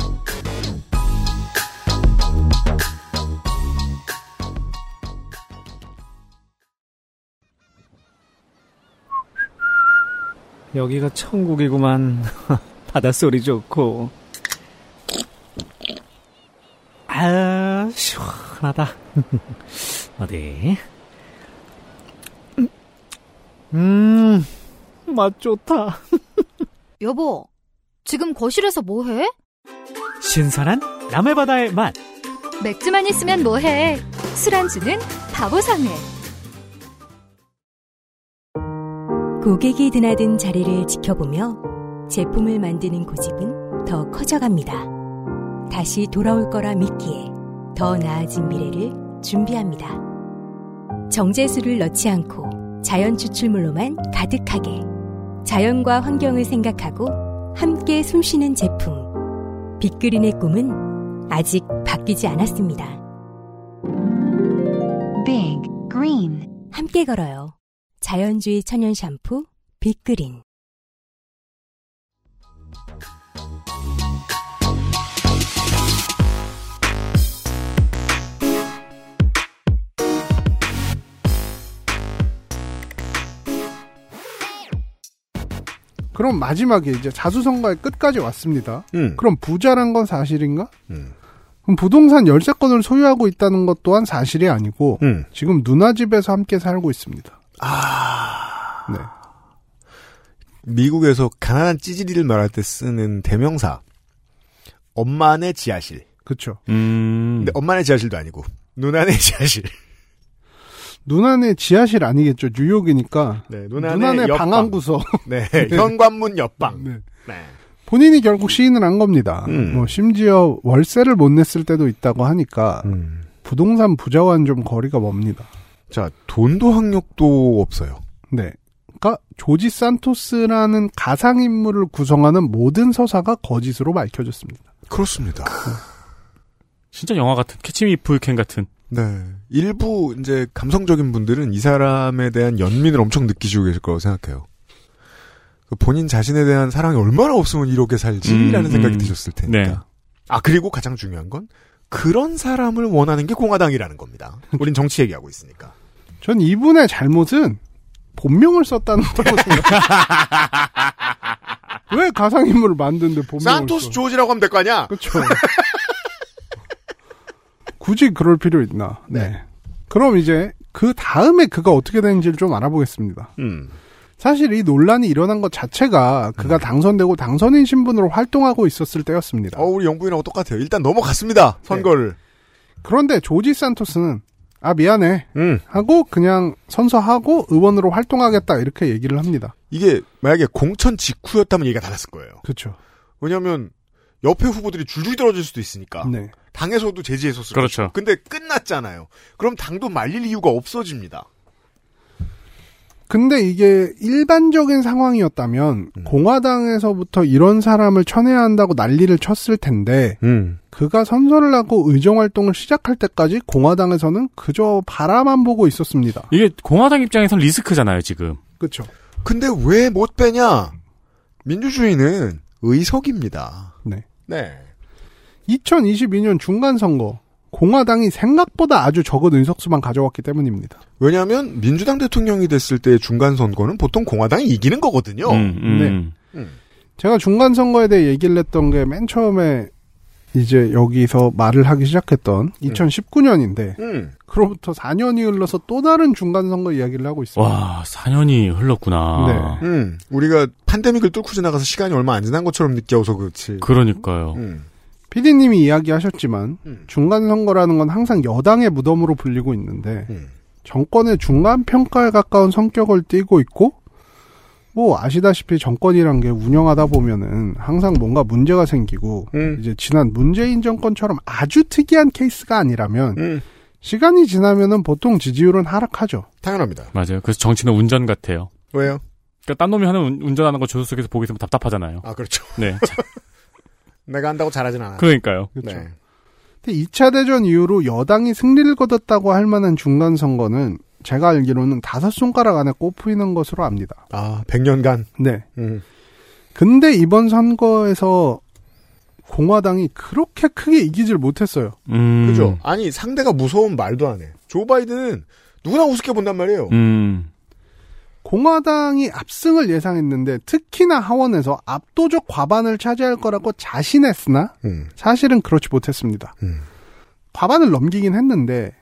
여기가 천국이구만. 바닷소리 좋고. 아, 시원 하다. 어디? 음, 맛 좋다. 여보, 지금 거실에서 뭐해? 신선한 남해바다의 맛. 맥주만 있으면 뭐해? 술안주는 바보상회. 고객이 드나든 자리를 지켜보며 제품을 만드는 고집은 더 커져갑니다. 다시 돌아올 거라 믿기에 더 나아진 미래를 준비합니다. 정제수를 넣지 않고 자연 추출물로만 가득하게 자연과 환경을 생각하고 함께 숨쉬는 제품. 빅그린의 꿈은 아직 바뀌지 않았습니다. Big Green 함께 걸어요. 자연주의 천연 샴푸 빅그린. 그럼 마지막에 이제 자수성가의 끝까지 왔습니다. 음. 그럼 부자란 건 사실인가? 음. 그럼 부동산 열세 건을 소유하고 있다는 것 또한 사실이 아니고 음. 지금 누나 집에서 함께 살고 있습니다. 아. 네. 미국에서 가난한 찌질이를 말할 때 쓰는 대명사. 엄마네 지하실. 그렇죠. 음. 근데 엄마네 지하실도 아니고 누나네 지하실. 누나네 지하실 아니겠죠. 뉴욕이니까. 네, 누나네, 누나네 옆방. 방한 구석. 네, 현관문 옆방. 네. 네. 본인이 결국 시인을 한 겁니다. 음. 뭐 심지어 월세를 못 냈을 때도 있다고 하니까 음. 부동산 부자와는 좀 거리가 멉니다. 자, 돈도 학력도 없어요. 네. 그러니까 조지 산토스라는 가상 인물을 구성하는 모든 서사가 거짓으로 밝혀졌습니다. 그렇습니다. 진짜 영화 같은 캐치미 풀캔 같은. 네. 일부 이제 감성적인 분들은 이 사람에 대한 연민을 엄청 느끼시고 계실 거라고 생각해요. 그 본인 자신에 대한 사랑이 얼마나 없으면 이렇게 살지라는 음, 생각이 음. 드셨을 테니까. 네. 아 그리고 가장 중요한 건 그런 사람을 원하는 게 공화당이라는 겁니다. 우린 정치 얘기하고 있으니까. 전 이분의 잘못은 본명을 썼다는 거라고 생각해요. 왜 가상 인물을 만드는데 본명을 산토스 써? 조지라고 하면 될 거 아니야? 그렇죠. 굳이 그럴 필요 있나? 네. 그럼 이제 그 다음에 그가 어떻게 되는지를 좀 알아보겠습니다. 음. 사실 이 논란이 일어난 것 자체가 그가 당선되고 당선인 신분으로 활동하고 있었을 때였습니다. 어, 우리 영부인하고 똑같아요. 일단 넘어갔습니다. 선거를. 그런데 조지 산토스는 아 미안해 음. 하고 그냥 선서하고 의원으로 활동하겠다 이렇게 얘기를 합니다. 이게 만약에 공천 직후였다면 얘기가 달랐을 거예요. 그렇죠. 왜냐하면 옆에 후보들이 줄줄이 떨어질 수도 있으니까. 네. 당에서도 제지했었을 그렇죠. 근데 끝났잖아요. 그럼 당도 말릴 이유가 없어집니다. 근데 이게 일반적인 상황이었다면 음. 공화당에서부터 이런 사람을 쳐내야 한다고 난리를 쳤을 텐데 음. 그가 선서를 하고 의정 활동을 시작할 때까지 공화당에서는 그저 바라만 보고 있었습니다. 이게 공화당 입장에선 리스크잖아요, 지금. 그렇죠. 근데 왜 못 빼냐? 민주주의는 의석입니다. 네. 네. 2022년 중간 선거 공화당이 생각보다 아주 적은 의석수만 가져왔기 때문입니다. 왜냐하면 민주당 대통령이 됐을 때 중간 선거는 보통 공화당이 이기는 거거든요. 음, 음. 음. 제가 중간 선거에 대해 얘기를 했던 게 맨 처음에 이제 여기서 말을 하기 시작했던 2019년인데 음. 그로부터 4년이 흘러서 또 다른 중간 선거 이야기를 하고 있습니다. 와, 4년이 흘렀구나. 네. 음. 우리가 팬데믹을 뚫고 지나가서 시간이 얼마 안 지난 것처럼 느껴서 그렇지. 그러니까요. 음. PD님이 이야기하셨지만 음. 중간 선거라는 건 항상 여당의 무덤으로 불리고 있는데 음. 정권의 중간 평가에 가까운 성격을 띠고 있고 뭐 아시다시피 정권이란 게 운영하다 보면은 항상 뭔가 문제가 생기고 음. 이제 지난 문재인 정권처럼 아주 특이한 케이스가 아니라면 음. 시간이 지나면은 보통 지지율은 하락하죠. 당연합니다. 맞아요. 그래서 정치는 운전 같아요. 왜요? 그러니까 딴 놈이 하는 운- 운전하는 거 조수석에서 보고 있으면 답답하잖아요. 아 그렇죠. 네. 자, 내가 한다고 잘하진 않아. 그러니까요. 그렇죠. 네. 근데 2차 대전 이후로 여당이 승리를 거뒀다고 할 만한 중간 선거는 제가 알기로는 다섯 손가락 안에 꼽히는 것으로 압니다. 아 100년간. 네. 음. 근데 이번 선거에서 공화당이 그렇게 크게 이기질 못했어요. 음. 그죠? 아니 상대가 무서운 말도 안 해. 조 바이든은 누구나 우습게 본단 말이에요. 음. 공화당이 압승을 예상했는데 특히나 하원에서 압도적 과반을 차지할 거라고 자신했으나 음. 사실은 그렇지 못했습니다. 음. 과반을 넘기긴 했는데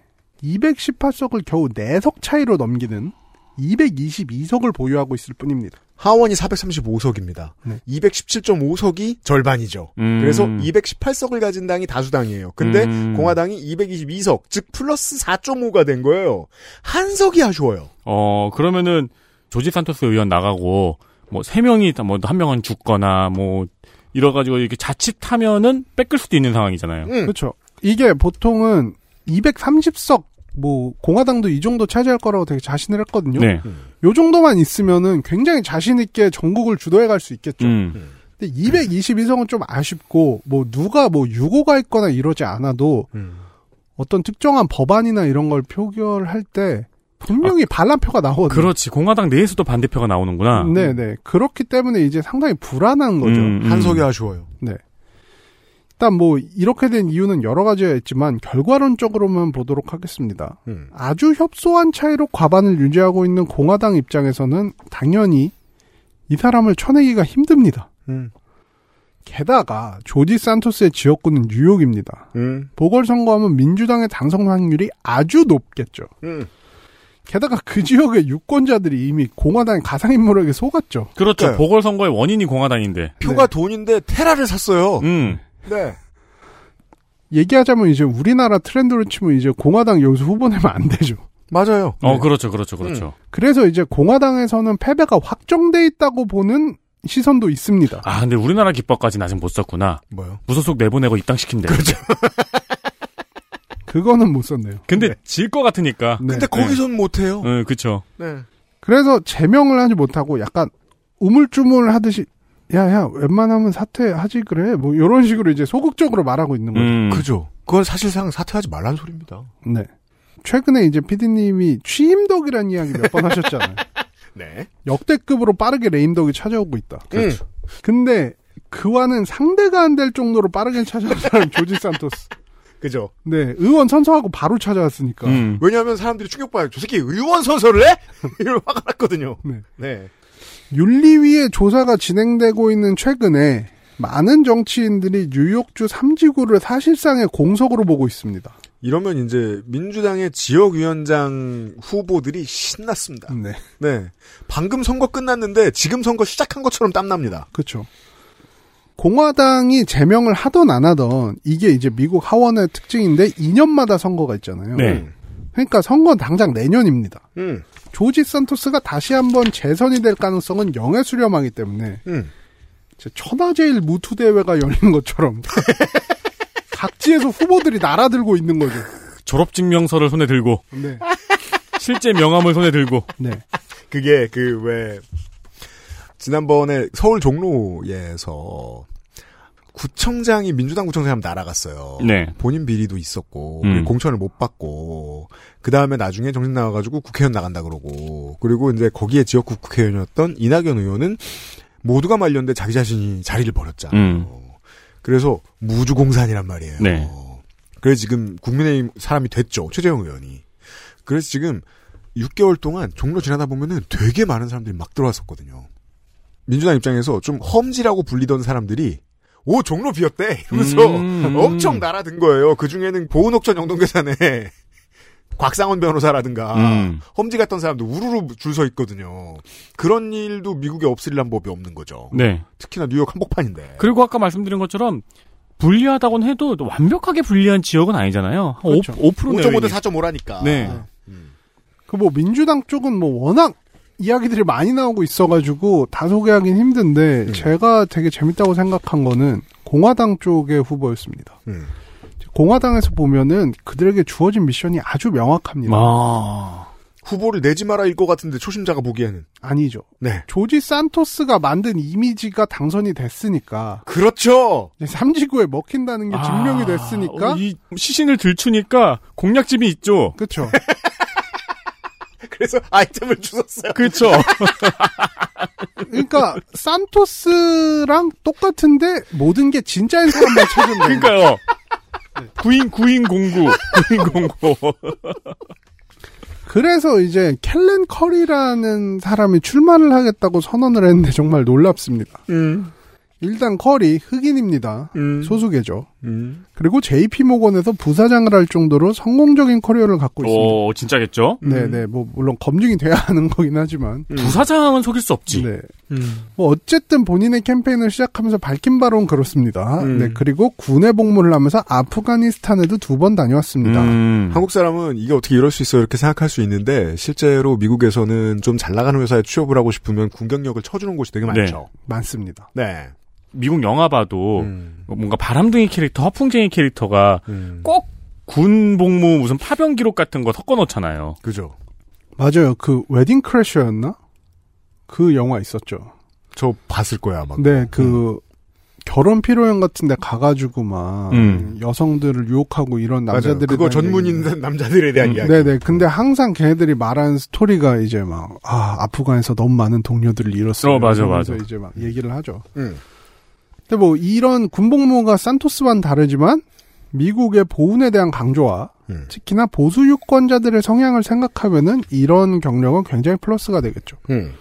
218석을 겨우 4석 차이로 넘기는 222석을 보유하고 있을 뿐입니다. 하원이 435석입니다. 네. 217.5석이 절반이죠. 음. 그래서 218석을 가진 당이 다수당이에요. 근데 음. 공화당이 222석, 즉 플러스 4.5가 된 거예요. 한 석이 아쉬워요. 어, 그러면은 조지 산토스 의원 나가고 뭐 세 명이 뭐한 명은 죽거나 뭐 이러 가지고 이렇게 자칫하면은 뺏길 수도 있는 상황이잖아요. 음. 그렇죠. 이게 보통은 230석 뭐 공화당도 이 정도 차지할 거라고 되게 자신을 했거든요. 네. 요 정도만 있으면은 굉장히 자신 있게 전국을 주도해 갈 수 있겠죠. 음. 근데 222석은 좀 아쉽고 뭐 누가 뭐 유고가 있거나 이러지 않아도 음. 어떤 특정한 법안이나 이런 걸 표결할 때 분명히 반란표가 나오거든요. 그렇지. 공화당 내에서도 반대표가 나오는구나. 네네. 그렇기 때문에 이제 상당히 불안한 거죠. 음, 음. 한 석이 아쉬워요. 네. 일단 뭐 이렇게 된 이유는 여러 가지가 있지만 결과론적으로만 보도록 하겠습니다. 음. 아주 협소한 차이로 과반을 유지하고 있는 공화당 입장에서는 당연히 이 사람을 쳐내기가 힘듭니다. 음. 게다가 조지 산토스의 지역구는 뉴욕입니다. 음. 보궐선거하면 민주당의 당선 확률이 아주 높겠죠. 음. 게다가 그 지역의 유권자들이 이미 공화당의 가상인물에게 속았죠. 그렇죠. 그러니까요. 보궐선거의 원인이 공화당인데. 표가 돈인데 테라를 샀어요. 음. 네. 얘기하자면 이제 우리나라 트렌드로 치면 이제 공화당 여기서 후보 내면 안 되죠. 맞아요. 어, 그렇죠. 그렇죠. 그렇죠. 그래서 이제 공화당에서는 패배가 확정돼 있다고 보는 시선도 있습니다. 아, 근데 우리나라 기법까지는 아직 못 썼구나. 뭐요? 무소속 내보내고 입당시킨대. 그렇죠. 그거는 못 썼네요. 근데 질것 같으니까. 네. 근데 거기선 못 해요. 응, 그쵸. 네. 그래서 제명을 하지 못하고 약간 우물쭈물 하듯이 야 야 웬만하면 사퇴하지 그래 뭐 이런 식으로 이제 소극적으로 말하고 있는 거죠. 음. 그죠. 그건 사실상 사퇴하지 말라는 소리입니다. 네. 최근에 이제 PD님이 취임덕이라는 이야기 몇 번 하셨잖아요. 네. 역대급으로 빠르게 레임덕이 찾아오고 있다. 그렇죠. 근데 그와는 상대가 안 될 정도로 빠르게 찾아온 사람 조지 산토스. 그죠. 네, 의원 선서하고 바로 찾아왔으니까. 음. 왜냐하면 사람들이 충격받아요. 저 새끼 의원 선서를 해? 이런 화가 났거든요. 네. 네. 윤리위의 조사가 진행되고 있는 최근에 많은 정치인들이 뉴욕주 3지구를 사실상의 공석으로 보고 있습니다. 이러면 이제 민주당의 지역위원장 후보들이 신났습니다. 네. 네. 방금 선거 끝났는데 지금 선거 시작한 것처럼 땀납니다. 그렇죠. 공화당이 제명을 하던 안 하던 이게 이제 미국 하원의 특징인데 2년마다 선거가 있잖아요. 네. 그러니까 선거는 당장 내년입니다. 음. 조지 산토스가 다시 한번 재선이 될 가능성은 영에 수렴하기 때문에 음. 천하제일 무투 대회가 열린 것처럼 각지에서 후보들이 날아들고 있는 거죠. 졸업 증명서를 손에 들고, 네. 실제 명함을 손에 들고. 네. 그게 그 왜 지난번에 서울 종로에서 구청장이 민주당 구청장이 한번 날아갔어요. 네. 본인 비리도 있었고 음. 공천을 못 받고 그 다음에 나중에 정신 나와가지고 국회의원 나간다 그러고 그리고 이제 거기에 지역구 국회의원이었던 이낙연 의원은 모두가 말렸는데 자기 자신이 자리를 버렸잖아요. 음. 그래서 무주공산이란 말이에요. 네. 그래서 지금 국민의힘 사람이 됐죠. 최재형 의원이. 그래서 지금 6개월 동안 종로 지나다 보면은 되게 많은 사람들이 막 들어왔었거든요. 민주당 입장에서 좀 험지라고 불리던 사람들이 오 종로 비었대 이러면서 음. 엄청 날아든 거예요. 그 중에는 보은옥천 영동계산에 곽상원 변호사라든가 음. 험지 갔던 사람들 우르르 줄 서 있거든요. 그런 일도 미국에 없으리란 법이 없는 거죠. 네. 특히나 뉴욕 한복판인데. 그리고 아까 말씀드린 것처럼 불리하다고는 해도 또 완벽하게 불리한 지역은 아니잖아요. 한 그렇죠. 5, 5% 5.5대 내외. 4.5라니까. 네. 그뭐 민주당 쪽은 뭐 워낙 이야기들이 많이 나오고 있어가지고 다 소개하긴 힘든데 음. 제가 되게 재밌다고 생각한 거는 공화당 쪽의 후보였습니다. 음. 공화당에서 보면은 그들에게 주어진 미션이 아주 명확합니다. 아. 후보를 내지 마라일 것 같은데 초심자가 보기에는. 아니죠. 네. 조지 산토스가 만든 이미지가 당선이 됐으니까 그렇죠. 삼지구에 먹힌다는 게 증명이 됐으니까 어, 이 시신을 들추니까 공략집이 있죠. 그렇죠. 그래서 아이템을 주셨어요. 그렇죠. 그러니까 산토스랑 똑같은데 모든 게 진짜인 사람만 찾으면. 그러니까요. 구인 구인 공구 구인 공구. 그래서 이제 켈렌 커리라는 사람이 출마를 하겠다고 선언을 했는데 정말 놀랍습니다. 음. 일단 커리 흑인입니다. 음. 소수계죠. 음. 그리고 JP 모건에서 부사장을 할 정도로 성공적인 커리어를 갖고 있습니다. 오 진짜겠죠? 네 네 뭐 물론 검증이 돼야 하는 거긴 하지만 부사장은 속일 수 없지. 네. 뭐 어쨌든 본인의 캠페인을 시작하면서 밝힌 바로는 그렇습니다. 음. 네 그리고 군에 복무를 하면서 아프가니스탄에도 두 번 다녀왔습니다. 음. 한국 사람은 이게 어떻게 이럴 수 있어 이렇게 생각할 수 있는데 실제로 미국에서는 좀 잘 나가는 회사에 취업을 하고 싶으면 군 경력을 쳐주는 곳이 되게 많죠. 많습니다. 네. 미국 영화 봐도 음. 뭔가 바람둥이 캐릭터, 허풍쟁이 캐릭터가 음. 꼭군 복무 무슨 파병 기록 같은 거 섞어 놓잖아요. 그죠. 맞아요. 그 웨딩 크래셔였나? 그 영화 있었죠. 저 봤을 거야 아마. 네, 그 결혼 피로연 같은 데 가가지고 막 음. 여성들을 유혹하고 이런. 남자들에 그거 대한 전문인 얘기. 남자들에 대한 음. 이야기. 네네. 근데 항상 걔네들이 말하는 스토리가 이제 막, 아, 아프간에서 너무 많은 동료들을 잃었어요. 어, 맞아, 맞아. 이제 막 얘기를 하죠. 음. 근데 뭐 이런 군복무가 산토스와는 다르지만 미국의 보훈에 대한 강조와 음. 특히나 보수 유권자들의 성향을 생각하면은 이런 경력은 굉장히 플러스가 되겠죠. 음.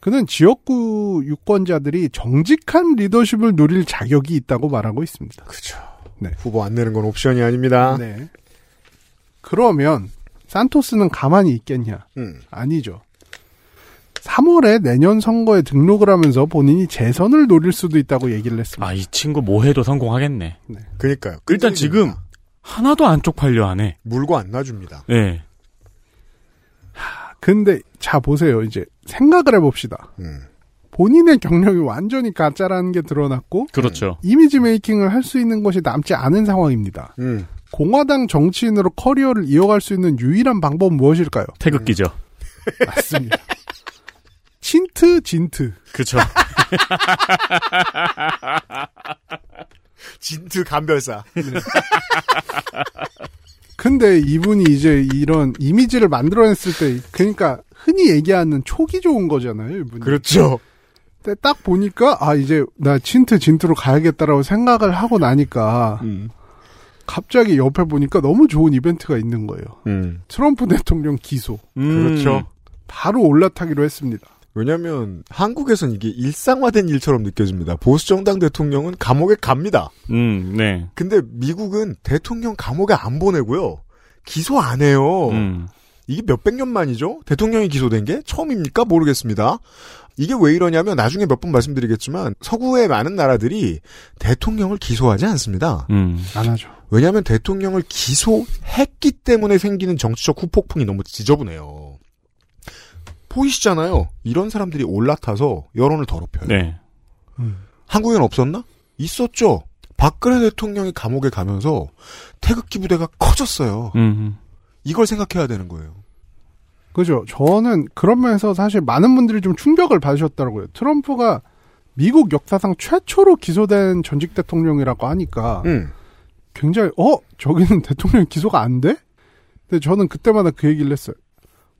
그는 지역구 유권자들이 정직한 리더십을 누릴 자격이 있다고 말하고 있습니다. 그죠. 네. 후보 안 내는 건 옵션이 아닙니다. 네. 그러면 산토스는 가만히 있겠냐? 음. 아니죠. 3월에 내년 선거에 등록을 하면서 본인이 재선을 노릴 수도 있다고 얘기를 했습니다. 아 이 친구 뭐 해도 성공하겠네. 그니까요. 일단 지금 하나도 안 쪽팔려 안 해. 물고 안 놔줍니다. 네. 근데 자 보세요. 이제 생각을 해봅시다. 음. 본인의 경력이 완전히 가짜라는 게 드러났고 그렇죠. 이미지 메이킹을 할 수 있는 것이 남지 않은 상황입니다. 음. 공화당 정치인으로 커리어를 이어갈 수 있는 유일한 방법은 무엇일까요? 태극기죠. 맞습니다. 친트 진트. 그렇죠. 진트 감별사. 근데 이분이 이제 이런 이미지를 만들어냈을 때, 그러니까 흔히 얘기하는 촉이 좋은 거잖아요, 이분이. 그렇죠. 근데 딱 보니까, 아, 이제 나 친트 진트로 가야겠다라고 생각을 하고 나니까, 음. 갑자기 옆에 보니까 너무 좋은 이벤트가 있는 거예요. 음. 트럼프 대통령 기소. 음. 그렇죠. 바로 올라타기로 했습니다. 왜냐면 한국에선 이게 일상화된 일처럼 느껴집니다. 보수 정당 대통령은 감옥에 갑니다. 음, 네. 근데 미국은 대통령 감옥에 안 보내고요. 기소 안 해요. 음. 이게 몇백 년 만이죠? 대통령이 기소된 게 처음입니까? 모르겠습니다. 이게 왜 이러냐면 나중에 몇 번 말씀드리겠지만 서구의 많은 나라들이 대통령을 기소하지 않습니다. 음. 안 하죠. 왜냐하면 대통령을 기소했기 때문에 생기는 정치적 후폭풍이 너무 지저분해요. 보이시잖아요. 이런 사람들이 올라타서 여론을 더럽혀요. 네. 한국엔 없었나? 있었죠. 박근혜 대통령이 감옥에 가면서 태극기 부대가 커졌어요. 음. 이걸 생각해야 되는 거예요. 그죠. 저는 그런 면에서 사실 많은 분들이 좀 충격을 받으셨더라고요. 트럼프가 미국 역사상 최초로 기소된 전직 대통령이라고 하니까 음. 굉장히 어 저기는 대통령 기소가 안 돼? 근데 저는 그때마다 그 얘기를 했어요.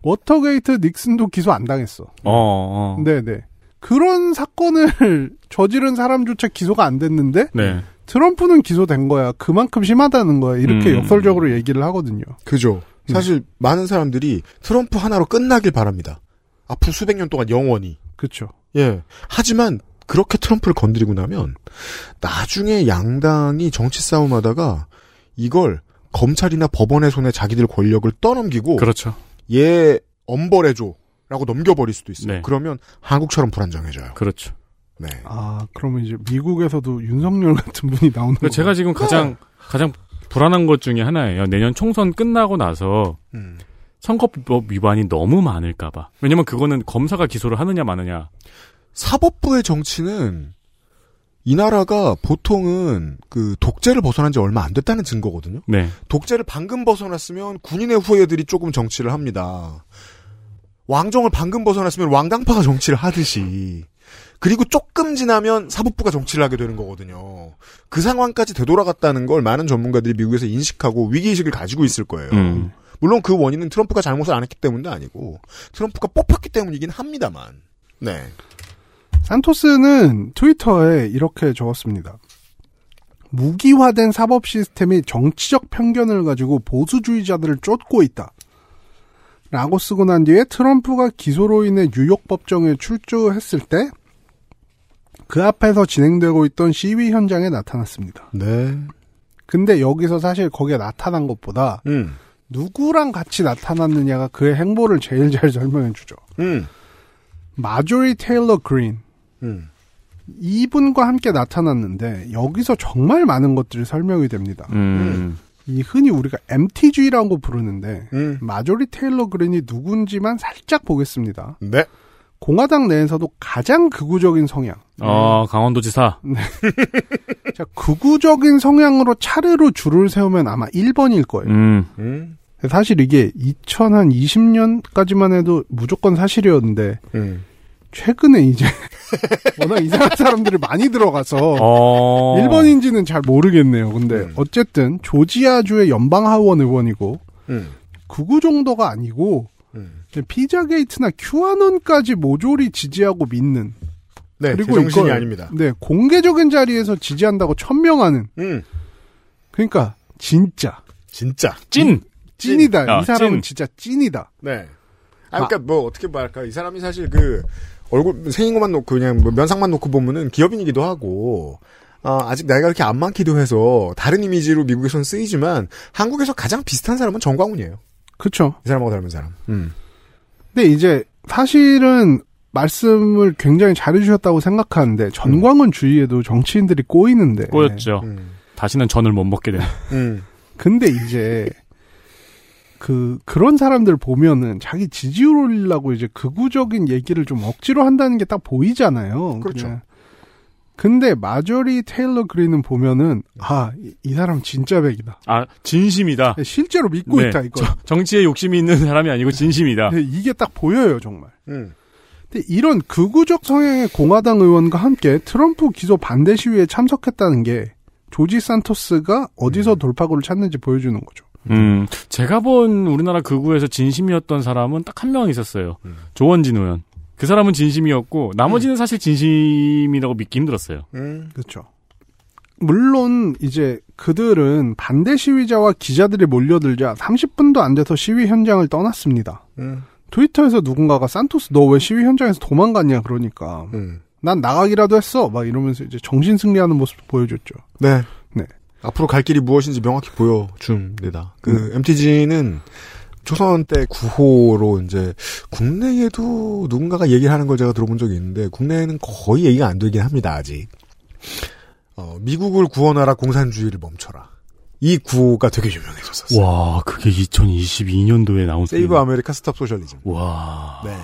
워터게이트 닉슨도 기소 안 당했어. 어, 어. 네네. 그런 사건을 저지른 사람조차 기소가 안 됐는데 네. 트럼프는 기소된 거야. 그만큼 심하다는 거야. 이렇게 음. 역설적으로 얘기를 하거든요. 그죠. 네. 사실 많은 사람들이 트럼프 하나로 끝나길 바랍니다. 앞으로 수백 년 동안 영원히. 그렇죠. 예. 하지만 그렇게 트럼프를 건드리고 나면 나중에 양당이 정치 싸움하다가 이걸 검찰이나 법원의 손에 자기들 권력을 떠넘기고 그렇죠. 얘 엄벌해줘라고 넘겨버릴 수도 있어요. 네. 그러면 한국처럼 불안정해져요. 그렇죠. 네. 아 그러면 이제 미국에서도 윤석열 같은 분이 나오는 그러니까 제가 지금 가장 가장 불안한 것 중에 하나예요. 내년 총선 끝나고 나서 음. 선거법 위반이 너무 많을까봐. 왜냐면 그거는 검사가 기소를 하느냐 마느냐. 사법부의 정치는 이 나라가 보통은 그 독재를 벗어난 지 얼마 안 됐다는 증거거든요. 네. 독재를 방금 벗어났으면 군인의 후예들이 조금 정치를 합니다. 왕정을 방금 벗어났으면 왕당파가 정치를 하듯이. 그리고 조금 지나면 사법부가 정치를 하게 되는 거거든요. 그 상황까지 되돌아갔다는 걸 많은 전문가들이 미국에서 인식하고 위기의식을 가지고 있을 거예요. 음. 물론 그 원인은 트럼프가 잘못을 안 했기 때문도 아니고, 트럼프가 뽑혔기 때문이긴 합니다만. 네. 산토스는 트위터에 이렇게 적었습니다. 무기화된 사법 시스템이 정치적 편견을 가지고 보수주의자들을 쫓고 있다. 라고 쓰고 난 뒤에 트럼프가 기소로 인해 뉴욕 법정에 출두했을 때 그 앞에서 진행되고 있던 시위 현장에 나타났습니다. 네. 근데 여기서 사실 거기에 나타난 것보다 음. 누구랑 같이 나타났느냐가 그의 행보를 제일 잘 설명해 주죠. 음. 마조리 테일러 그린. 음. 이분과 함께 나타났는데 여기서 정말 많은 것들이 설명이 됩니다. 음. 이 흔히 우리가 MTG라고 부르는데 음. 마조리 테일러 그린이 누군지만 살짝 보겠습니다. 네. 공화당 내에서도 가장 극우적인 성향. 어, 강원도지사. 자, 극우적인 성향으로 차례로 줄을 세우면 아마 1번일 거예요. 음. 음. 사실 이게 2020년까지만 해도 무조건 사실이었는데 음. 최근에 이제 워낙 이상한 사람들이 많이 들어가서 어. 1번인지는 잘 모르겠네요. 근데 음. 어쨌든 조지아주의 연방 하원 의원이고 음. 극우 정도가 아니고 음. 피자 게이트나 큐아논까지 모조리 지지하고 믿는 네. 그리고 이걸- 아닙니다. 네 공개적인 자리에서 지지한다고 천명하는 음. 그러니까 진짜 진짜. 찐! 찐이다. 아, 이 사람은 찐. 진짜 찐이다. 네. 아, 그러니까 뭐 어떻게 말할까? 이 사람이 사실 그 얼굴 생긴 것만 놓고 그냥 뭐 면상만 놓고 보면은 기업인이기도 하고 아, 아직 나이가 그렇게 안 많기도 해서 다른 이미지로 미국에선 쓰이지만 한국에서 가장 비슷한 사람은 정광훈이에요. 그렇죠. 이 사람하고 닮은 사람. 음. 근데 이제 사실은 말씀을 굉장히 잘해주셨다고 생각하는데 전광훈 주위에도 정치인들이 꼬이는데 꼬였죠. 음. 다시는 전을 못 먹게 되는. 음. 근데 이제 그 그런 사람들 보면은 자기 지지율 올리려고 이제 극우적인 얘기를 좀 억지로 한다는 게 딱 보이잖아요. 그렇죠. 그냥. 근데 마조리 테일러 그린은 보면은 아이 사람 진짜 백이다. 아, 진심이다. 실제로 믿고 네. 있다 이거. 정치에 욕심이 있는 사람이 아니고 진심이다. 네, 이게 딱 보여요 정말. 음. 근데 이런 극우적 성향의 공화당 의원과 함께 트럼프 기소 반대 시위에 참석했다는 게 조지 산토스가 어디서 돌파구를 찾는지 보여주는 거죠. 음, 제가 본 우리나라 극우에서 진심이었던 사람은 딱 한 명 있었어요. 음. 조원진 의원. 그 사람은 진심이었고 나머지는 사실 진심이라고 믿기 힘들었어요. 음. 그렇죠. 물론 이제 그들은 반대 시위자와 기자들이 몰려들자 30분도 안 돼서 시위 현장을 떠났습니다. 음. 트위터에서 누군가가 산토스 너 왜 시위 현장에서 도망갔냐 그러니까 음. 난 나가기라도 했어 막 이러면서 이제 정신 승리하는 모습 보여줬죠. 네. 네. 앞으로 갈 길이 무엇인지 명확히 보여줍니다. 그 MTG는 조선 때 9호로 이제 국내에도 누군가가 얘기를 하는 걸 제가 들어본 적이 있는데 국내에는 거의 얘기가 안 되긴 합니다 아직. 어, 미국을 구원하라 공산주의를 멈춰라. 이 구호가 되게 유명해졌었어요. 와, 그게 2022년도에 나온 Save. America Stop Socialism. 와. 네.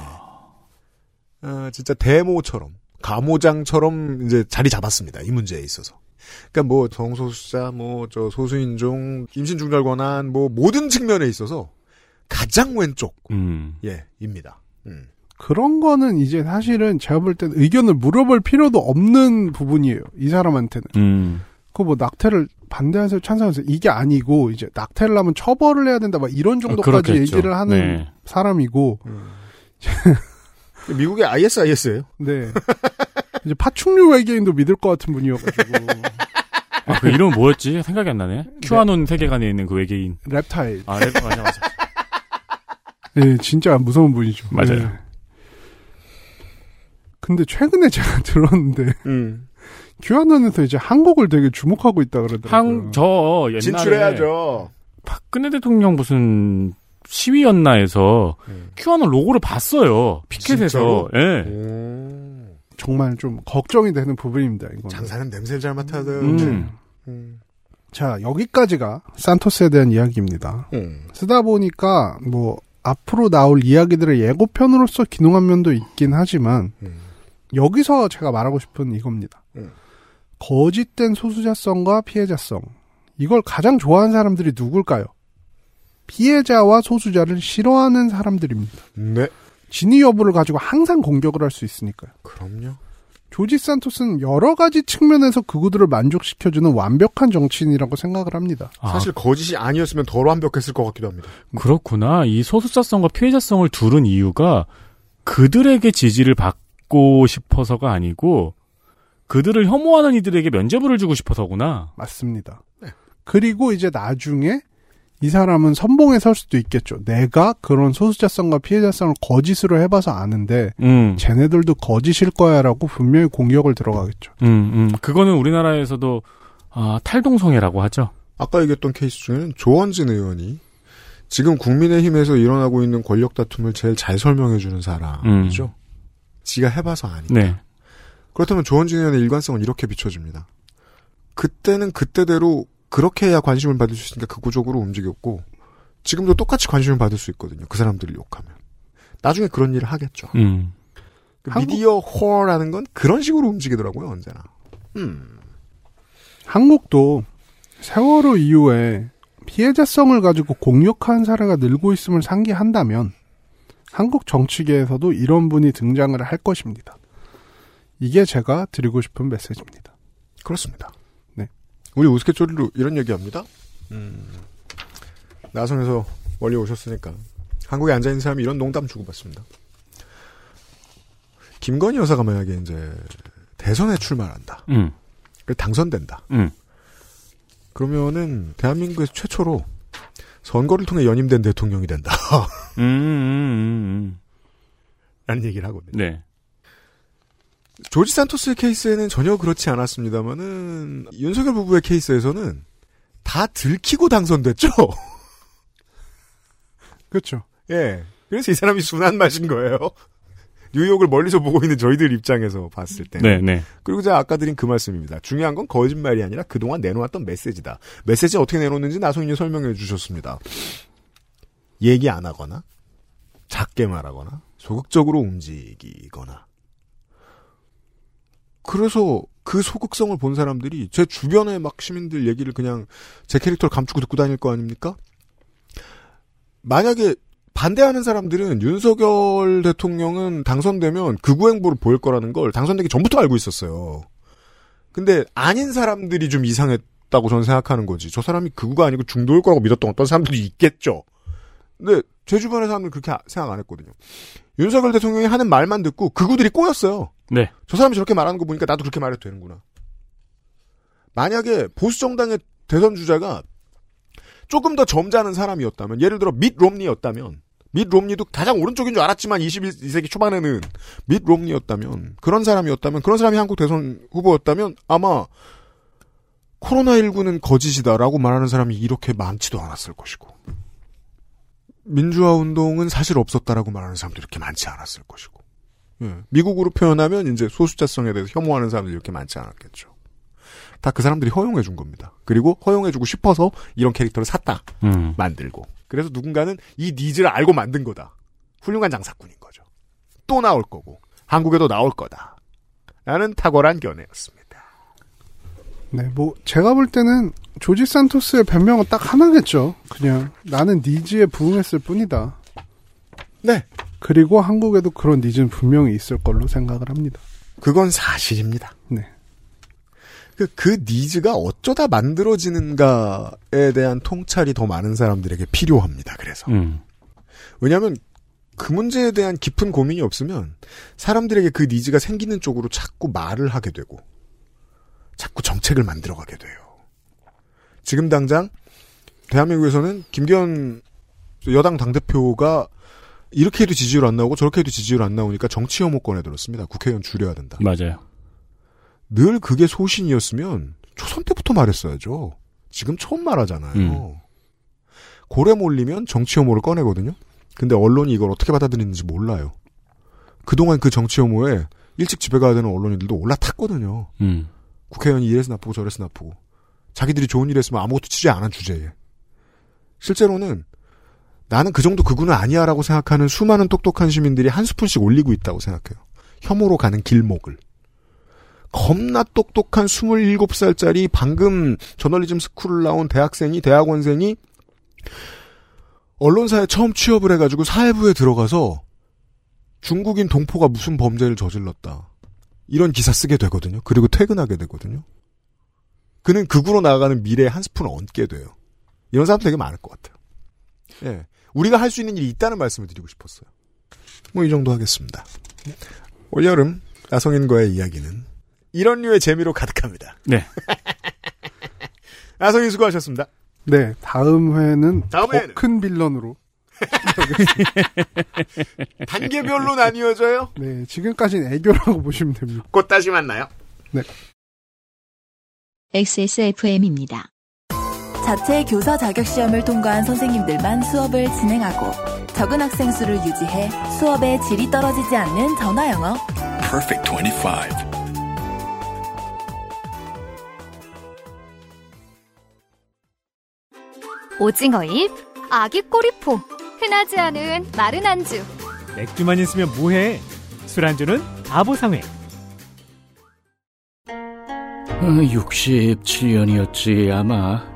어, 진짜 데모처럼 가모장처럼 이제 자리 잡았습니다. 이 문제에 있어서. 그러니까 뭐 성소수자, 뭐 저 소수인종, 임신 중절 권한, 뭐 모든 측면에 있어서 가장 왼쪽 음. 예 입니다. 음. 그런 거는 이제 사실은 제가 볼 때는 의견을 물어볼 필요도 없는 부분이에요. 이 사람한테는. 음. 그뭐 낙태를 반대하세요, 찬성하세요. 이게 아니고 이제 낙태를 하면 처벌을 해야 된다. 막 이런 정도까지 그렇겠죠. 얘기를 하는 네. 사람이고, 미국의 ISIS예요. 네. 이제 파충류 외계인도 믿을 것 같은 분이어가지고 아, 그 이름 뭐였지? 생각이 안 나네. 큐아논 세계관에 있는 그 외계인. 랩타일. 아, 네, 맞아, 맞아. 네, 진짜 무서운 분이죠. 맞아요. 네. 근데 최근에 제가 들었는데 음. 큐아논에서 이제 한국을 되게 주목하고 있다 그러더라고요. 한, 저 옛날에 진출해야죠. 박근혜 대통령 무슨 시위였나에서 큐아논 로고를 봤어요. 피켓에서. 진짜로? 예. 오. 정말 좀 걱정이 되는 부분입니다. 이건. 장사는 냄새를 잘 맡아도. 음. 음. 자 여기까지가 산토스에 대한 이야기입니다. 음. 쓰다 보니까 뭐 앞으로 나올 이야기들의 예고편으로서 기능한 면도 있긴 하지만 음. 여기서 제가 말하고 싶은 이겁니다. 음. 거짓된 소수자성과 피해자성 이걸 가장 좋아하는 사람들이 누굴까요? 피해자와 소수자를 싫어하는 사람들입니다. 네. 진위 여부를 가지고 항상 공격을 할 수 있으니까요. 그럼요. 조지 산토스는 여러 가지 측면에서 그구들을 만족시켜주는 완벽한 정치인이라고 생각을 합니다. 아, 사실 거짓이 아니었으면 덜 완벽했을 것 같기도 합니다. 그렇구나. 이 소수자성과 피해자성을 두른 이유가 그들에게 지지를 받고 싶어서가 아니고 그들을 혐오하는 이들에게 면죄부를 주고 싶어서구나. 맞습니다. 네. 그리고 이제 나중에 이 사람은 선봉에 설 수도 있겠죠. 내가 그런 소수자성과 피해자성을 거짓으로 해봐서 아는데 음, 쟤네들도 거짓일 거야라고 분명히 공격을 들어가겠죠. 음, 음. 그거는 우리나라에서도 아, 탈동성애라고 하죠. 아까 얘기했던 케이스 중에는 조원진 의원이 지금 국민의힘에서 일어나고 있는 권력 다툼을 제일 잘 설명해주는 사람이죠. 지가 해봐서 아니까. 네. 그렇다면 조원진 의원의 일관성은 이렇게 비춰집니다. 그때는 그때대로 그렇게 해야 관심을 받을 수 있으니까 극구적으로 움직였고 지금도 똑같이 관심을 받을 수 있거든요. 그 사람들을 욕하면. 나중에 그런 일을 하겠죠. 음. 그 한국- 미디어 호어라는 건 그런 식으로 움직이더라고요, 언제나. 음. 한국도 세월호 이후에 피해자성을 가지고 공격한 사례가 늘고 있음을 상기한다면 한국 정치계에서도 이런 분이 등장을 할 것입니다. 이게 제가 드리고 싶은 메시지입니다. 그렇습니다. 네. 우리 우스갯소리로 이런 얘기합니다. 음. 나성에서 멀리 오셨으니까 한국에 앉아 있는 사람이 이런 농담 주고받습니다. 김건희 여사가 만약에 이제 대선에 출마한다. 음. 그 당선된다. 음. 그러면은 대한민국에서 최초로 선거를 통해 연임된 대통령이 된다. 음, 음, 음, 라는 얘기를 하거든요. 음. 네. 조지 산토스의 케이스에는 전혀 그렇지 않았습니다만은 윤석열 부부의 케이스에서는 다 들키고 당선됐죠. 그렇죠. 예. 그래서 이 사람이 순한 맛인 거예요. 뉴욕을 멀리서 보고 있는 저희들 입장에서 봤을 때. 네, 네. 그리고 제가 아까 드린 그 말씀입니다. 중요한 건 거짓말이 아니라 그동안 내놓았던 메시지다. 메시지 어떻게 내놓는지 나성인이 설명해 주셨습니다. 얘기 안 하거나, 작게 말하거나, 소극적으로 움직이거나. 그래서 그 소극성을 본 사람들이 제 주변의 막 시민들 얘기를 그냥 제 캐릭터를 감추고 듣고 다닐 거 아닙니까? 만약에 반대하는 사람들은 윤석열 대통령은 당선되면 극우 행보를 보일 거라는 걸 당선되기 전부터 알고 있었어요. 근데 아닌 사람들이 좀 이상했다고 저는 생각하는 거지. 저 사람이 극우가 아니고 중도일 거라고 믿었던 어떤 사람들이 있겠죠. 근데 제 주변의 사람들은 그렇게 아- 생각 안 했거든요. 윤석열 대통령이 하는 말만 듣고 극우들이 꼬였어요. 네. 저 사람이 저렇게 말하는 거 보니까 나도 그렇게 말해도 되는구나. 만약에 보수 정당의 대선 주자가 조금 더 점잖은 사람이었다면, 예를 들어 밋 롬니였다면, 밋 롬니도 가장 오른쪽인 줄 알았지만 21세기 초반에는 밋 롬니였다면, 그런 사람이었다면, 그런 사람이 한국 대선 후보였다면 아마 코로나19는 거짓이다라고 말하는 사람이 이렇게 많지도 않았을 것이고, 민주화 운동은 사실 없었다라고 말하는 사람도 이렇게 많지 않았을 것이고, 예. 미국으로 표현하면 이제 소수자성에 대해서 혐오하는 사람들이 이렇게 많지 않았겠죠. 다 그 사람들이 허용해 준 겁니다. 그리고 허용해 주고 싶어서 이런 캐릭터를 샀다. 음. 만들고. 그래서 누군가는 이 needs를 알고 만든 거다. 훌륭한 장사꾼인 거죠. 또 나올 거고 한국에도 나올 거다. 라는 탁월한 견해였습니다. 네, 뭐 제가 볼 때는 조지 산토스의 변명은 딱 하나겠죠. 그냥 나는 needs에 부응했을 뿐이다. 네. 그리고 한국에도 그런 needs는 분명히 있을 걸로 생각을 합니다. 그건 사실입니다. 네. 그, 그 니즈가 어쩌다 만들어지는가에 대한 통찰이 더 많은 사람들에게 필요합니다. 그래서. 음. 왜냐하면 그 문제에 대한 깊은 고민이 없으면 사람들에게 그 니즈가 생기는 쪽으로 자꾸 말을 하게 되고 자꾸 정책을 만들어가게 돼요. 지금 당장 대한민국에서는 김기현 여당 당대표가 이렇게 해도 지지율 안 나오고 저렇게 해도 지지율 안 나오니까 정치 혐오 꺼내 들었습니다. 국회의원 줄여야 된다. 맞아요. 늘 그게 소신이었으면 초선 때부터 말했어야죠. 지금 처음 말하잖아요. 음. 고래 몰리면 정치 혐오를 꺼내거든요. 근데 언론이 이걸 어떻게 받아들이는지 몰라요. 그동안 그 정치 혐오에 일찍 집에 가야 되는 언론인들도 올라탔거든요. 음. 국회의원이 이래서 나쁘고 저래서 나쁘고. 자기들이 좋은 일 했으면 아무것도 안한 주제에. 실제로는 나는 그 정도 그구는 아니야라고 생각하는 수많은 똑똑한 시민들이 한 스푼씩 올리고 있다고 생각해요. 혐오로 가는 길목을. 겁나 똑똑한 27살짜리 방금 저널리즘 스쿨을 나온 대학생이, 대학원생이 언론사에 처음 취업을 해가지고 사회부에 들어가서 중국인 동포가 무슨 범죄를 저질렀다. 이런 기사 쓰게 되거든요. 그리고 퇴근하게 되거든요. 그는 극으로 나아가는 미래에 한 스푼 얹게 돼요. 이런 사람도 되게 많을 것 같아요. 예. 우리가 할 수 있는 일이 있다는 말씀을 드리고 싶었어요. 뭐 이 정도 하겠습니다. 올여름 아성인과의 이야기는 이런 류의 재미로 가득합니다. 네. 아성인 수고하셨습니다. 네, 다음 회는 다음 더 회는? 큰 빌런으로. 단계별로 나뉘어져요? 네, 지금까지는 애교라고 보시면 됩니다. 곧 다시 만나요. XSFM입니다. 자체 교사 자격 시험을 통과한 선생님들만 수업을 진행하고 적은 학생 수를 유지해 수업의 질이 떨어지지 않는 전화 영어. Perfect 25. 오징어잎, 아기 꼬리포, 흔하지 않은 마른 안주. 맥주만 있으면 뭐해? 술안주는 바보상회. 67년이었지 아마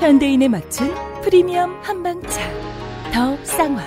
현대인에 맞춘 프리미엄 한방차. 더 쌍화.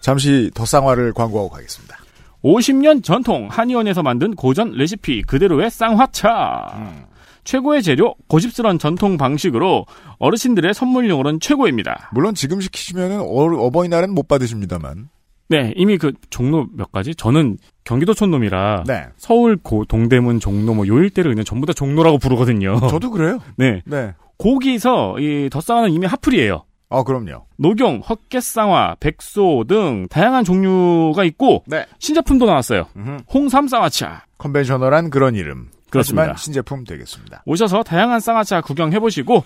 잠시 더 쌍화를 광고하고 가겠습니다. 50년 전통 한의원에서 만든 고전 레시피 그대로의 쌍화차. 최고의 재료, 고집스러운 전통 방식으로 어르신들의 선물용으로는 최고입니다. 물론 지금 시키시면 어, 버이날은 못 받으십니다만. 네, 이미 그 종로 몇 가지? 저는 경기도촌 놈이라 네. 서울 고 동대문 종로 뭐 요 일대를 그냥 전부 다 종로라고 부르거든요. 저도 그래요. 네. 네. 거기서 이 덧쌍화는 이미 핫플이에요. 아, 그럼요. 녹용, 헛개쌍화, 백소 등 다양한 종류가 있고 네. 신제품도 나왔어요. 음흠. 홍삼 쌍화차. 컨벤셔널한 그런 이름. 그렇습니다. 하지만 신제품 되겠습니다. 오셔서 다양한 쌍화차 구경해보시고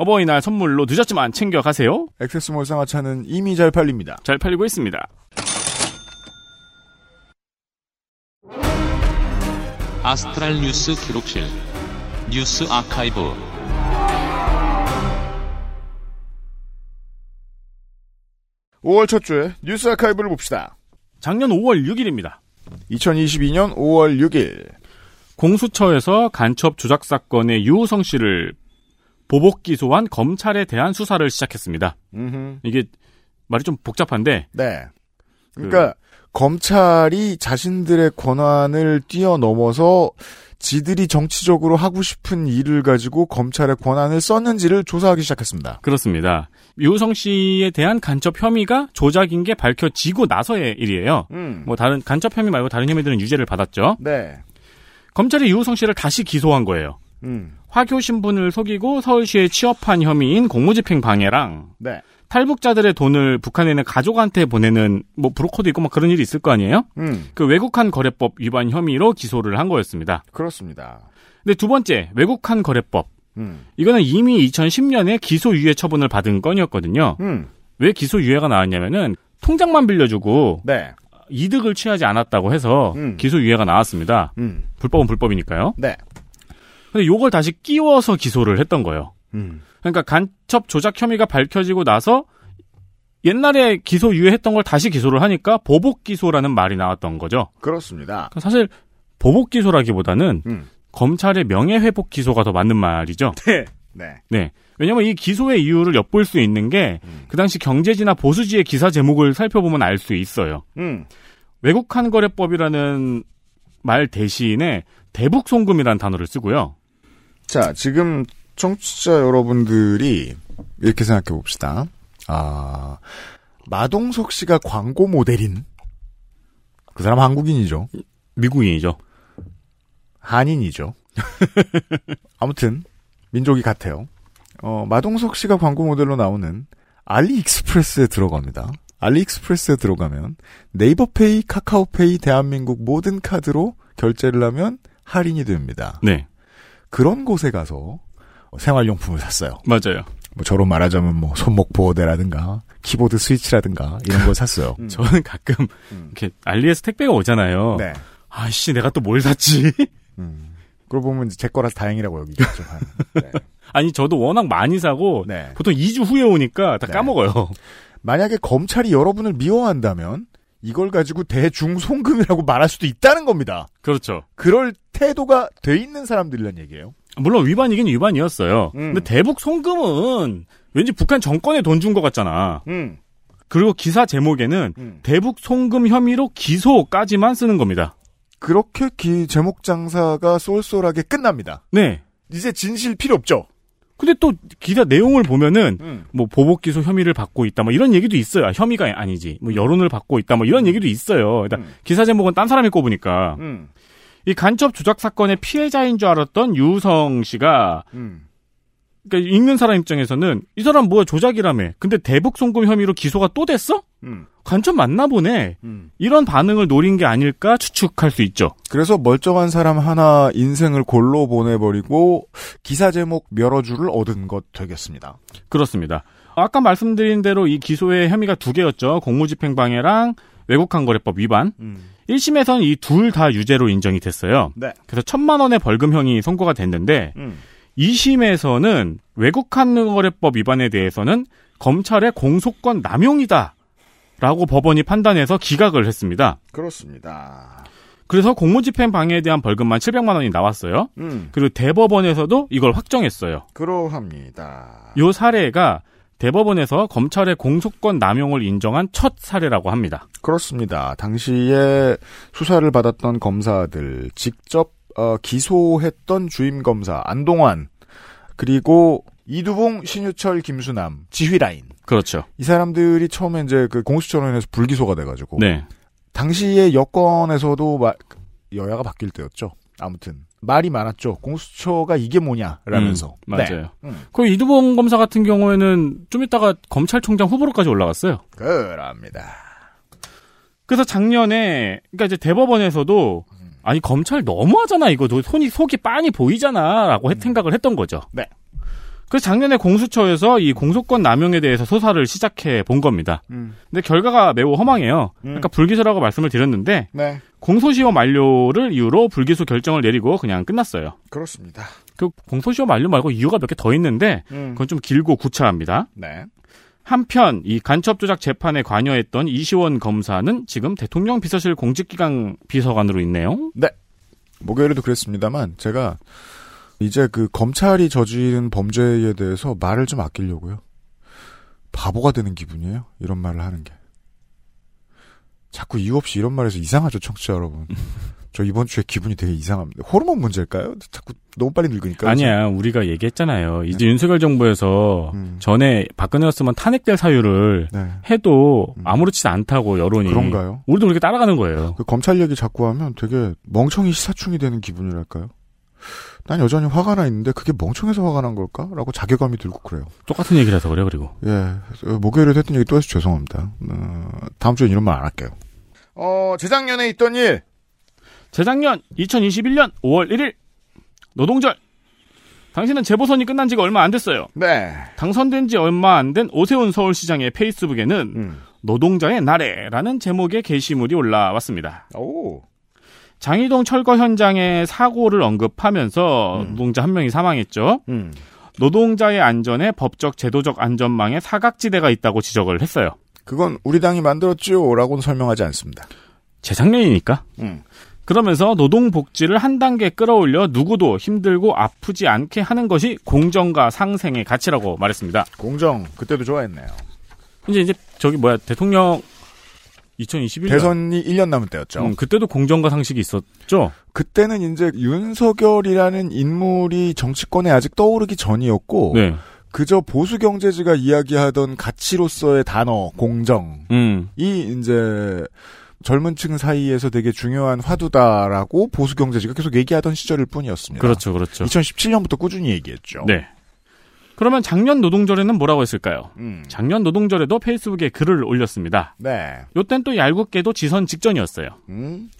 어버이날 선물로 늦었지만 챙겨가세요. 액세스몰 쌍화차는 이미 잘 팔립니다. 잘 팔리고 있습니다. 아스트랄 뉴스 기록실 뉴스 아카이브 5월 첫 주에 뉴스 아카이브를 봅시다. 작년 5월 6일입니다. 2022년 5월 6일. 공수처에서 간첩 조작 사건의 유호성 씨를 보복 기소한 검찰에 대한 수사를 시작했습니다. 음흠. 이게 말이 좀 복잡한데 네. 그러니까 검찰이 자신들의 권한을 뛰어넘어서 지들이 정치적으로 하고 싶은 일을 가지고 검찰의 권한을 썼는지를 조사하기 시작했습니다. 그렇습니다. 유호성 씨에 대한 간첩 혐의가 조작인 게 밝혀지고 나서의 일이에요. 음. 뭐 다른 간첩 혐의 말고 다른 혐의들은 유죄를 받았죠. 네. 검찰이 유호성 씨를 다시 기소한 거예요. 음. 화교 신분을 속이고 서울시에 취업한 혐의인 공무집행 방해랑 네. 탈북자들의 돈을 북한에 있는 가족한테 보내는 뭐 브로커도 있고 막 그런 일이 있을 거 아니에요? 음. 그 외국한 거래법 위반 혐의로 기소를 한 거였습니다. 그렇습니다. 근데 두 번째 외국한 거래법 음. 이거는 이미 2010년에 기소유예 처분을 받은 건이었거든요. 음. 왜 기소유예가 나왔냐면은 통장만 빌려주고 네. 이득을 취하지 않았다고 해서 음. 기소유예가 나왔습니다. 음. 불법은 불법이니까요. 네. 근데 요걸 다시 끼워서 기소를 했던 거예요. 음. 그러니까 간첩 조작 혐의가 밝혀지고 나서 옛날에 기소 유예했던 걸 다시 기소를 하니까 보복 기소라는 말이 나왔던 거죠. 그렇습니다. 사실 보복 기소라기보다는 음. 검찰의 명예회복 기소가 더 맞는 말이죠. 네. 네. 네. 왜냐면 이 기소의 이유를 엿볼 수 있는 게그 음. 당시 경제지나 보수지의 기사 제목을 살펴보면 알 수 있어요. 음. 외국환거래법이라는 말 대신에 대북송금이라는 단어를 쓰고요. 자, 지금 청취자 여러분들이 이렇게 생각해 봅시다. 아, 마동석 씨가 광고 모델인 그 사람 한국인이죠. 미국인이죠. 한인이죠. 아무튼 민족이 같아요. 어, 마동석 씨가 광고 모델로 나오는 알리익스프레스에 들어갑니다. 알리익스프레스에 들어가면 네이버페이, 카카오페이, 대한민국 모든 카드로 결제를 하면 할인이 됩니다. 네. 그런 곳에 가서 생활용품을 샀어요. 맞아요. 뭐 저로 말하자면 뭐 손목 보호대라든가 키보드 스위치라든가 이런 걸 샀어요. 저는 가끔 이렇게 알리에서 택배가 오잖아요. 네. 아씨 내가 또 뭘 샀지? 그러고 보면 이제 제 거라서 다행이라고 여기겠죠. 아니 저도 워낙 많이 사고 네. 보통 2주 후에 오니까 다 까먹어요. 만약에 검찰이 여러분을 미워한다면 이걸 가지고 대중송금이라고 말할 수도 있다는 겁니다. 그렇죠. 그럴 태도가 돼 있는 사람들이란 얘기예요. 물론 위반이긴 위반이었어요. 음. 근데 대북 송금은 왠지 북한 정권에 돈 준 것 같잖아. 음. 그리고 기사 제목에는 대북 송금 혐의로 기소까지만 쓰는 겁니다. 그렇게 기 제목 장사가 쏠쏠하게 끝납니다. 네. 이제 진실 필요 없죠. 근데 또 기사 내용을 보면은 음. 뭐 보복 기소 혐의를 받고 있다 뭐 이런 얘기도 있어요. 아, 혐의가 아니지. 뭐 여론을 받고 있다 뭐 이런 얘기도 있어요. 일단 기사 제목은 딴 사람이 꼽으니까 음. 이 간첩 조작 사건의 피해자인 줄 알았던 유성 씨가 음. 그러니까 읽는 사람 입장에서는 이 사람 뭐야 조작이라며. 근데 대북 송금 혐의로 기소가 또 됐어? 음. 간첩 맞나 보네. 이런 반응을 노린 게 아닐까 추측할 수 있죠. 그래서 멀쩡한 사람 하나 인생을 골로 보내버리고 기사 제목 여러 줄을 얻은 것 되겠습니다. 그렇습니다. 아까 말씀드린 대로 이 기소의 혐의가 두 개였죠. 공무집행방해랑 외국환거래법 위반. 1심에서는 이 둘 다 유죄로 인정이 됐어요. 네. 그래서 천만 원의 벌금형이 선고가 됐는데 음. 2심에서는 외국환거래법 위반에 대해서는 검찰의 공소권 남용이다. 라고 법원이 판단해서 기각을 했습니다. 그렇습니다. 그래서 공무집행 방해에 대한 벌금만 700만 원이 나왔어요. 음. 그리고 대법원에서도 이걸 확정했어요. 그러합니다. 요 사례가 대법원에서 검찰의 공소권 남용을 인정한 첫 사례라고 합니다. 그렇습니다. 당시에 수사를 받았던 검사들 직접 어, 기소했던 주임 검사 안동환 그리고 이두봉, 신유철, 김수남 지휘 라인 그렇죠. 이 사람들이 처음에 이제 그 공수처로 인해서 불기소가 돼가지고 네. 당시에 여권에서도 마- 여야가 바뀔 때였죠. 아무튼 말이 많았죠. 공수처가 이게 뭐냐라면서 음, 맞아요. 네. 음. 그 이두봉 검사 같은 경우에는 좀 이따가 검찰총장 후보로까지 올라갔어요. 그럽니다. 그래서 작년에 그러니까 이제 대법원에서도 아니 검찰 너무하잖아 이거 너 손이 속이 빤히 보이잖아라고 했- 생각을 했던 거죠. 네. 그래서 작년에 공수처에서 이 공소권 남용에 대해서 수사를 시작해 본 겁니다. 음. 근데 결과가 매우 허망해요. 그러니까 불기소라고 말씀을 드렸는데 네. 공소시효 만료를 이유로 불기소 결정을 내리고 그냥 끝났어요. 그렇습니다. 그 공소시효 만료 말고 이유가 몇 개 더 있는데 음. 그건 좀 길고 구차합니다. 네. 한편 이 간첩 조작 재판에 관여했던 이시원 검사는 지금 대통령 비서실 공직기강 비서관으로 있네요. 네. 목요일에도 그랬습니다만 제가 이제 그 검찰이 저지른 범죄에 대해서 말을 좀 아끼려고요. 바보가 되는 기분이에요. 이런 말을 하는 게. 자꾸 이유 없이 이런 말해서 이상하죠, 청취자 여러분. 저 이번 주에 기분이 되게 이상합니다. 호르몬 문제일까요? 자꾸 너무 빨리 늙으니까. 아니야, 우리가 얘기했잖아요. 이제 윤석열 정부에서 전에 박근혜였으면 탄핵될 사유를 네. 해도 아무렇지 않다고 여론이. 그런가요? 우리도 그렇게 따라가는 거예요. 그 검찰 얘기 자꾸 하면 되게 멍청이 시사충이 되는 기분이랄까요? 난 여전히 화가 나 있는데 그게 멍청해서 화가 난 걸까? 라고 자괴감이 들고 그래요. 똑같은 얘기라서 그래요, 그리고. 예, 어, 목요일에 했던 얘기 또 해서 죄송합니다. 어, 다음 주엔 이런 말 안 할게요. 어, 재작년에 있던 일. 재작년 2021년 5월 1일 노동절 당신은 재보선이 끝난 지가 얼마 안 됐어요. 네. 당선된 지 얼마 안 된 오세훈 서울시장의 페이스북에는 음. 노동자의 나래라는 제목의 게시물이 올라왔습니다. 오. 장이동 철거 현장의 사고를 언급하면서 노동자 한 명이 사망했죠. 음. 노동자의 안전에 법적 제도적 안전망에 사각지대가 있다고 지적을 했어요. 그건 우리 당이 만들었지요라고는 설명하지 않습니다. 재작년이니까. 음. 그러면서 노동복지를 한 단계 끌어올려 누구도 힘들고 아프지 않게 하는 것이 공정과 상생의 가치라고 말했습니다. 공정 그때도 좋아했네요. 이제 이제 저기 뭐야 대통령 2021년 대선이 1년 남은 때였죠. 음, 그때도 공정과 상식이 있었죠. 그때는 이제 윤석열이라는 인물이 정치권에 아직 떠오르기 전이었고 네. 그저 보수 경제지가 이야기하던 가치로서의 단어 공정이 음. 이제 젊은 층 사이에서 되게 중요한 화두다라고 보수 경제지가 계속 얘기하던 시절일 뿐이었습니다. 그렇죠, 그렇죠. 2017년부터 꾸준히 얘기했죠. 네. 그러면 작년 노동절에는 뭐라고 했을까요? 음. 작년 노동절에도 페이스북에 글을 올렸습니다. 네. 요땐 또 얄궂게도 지선 직전이었어요. 음.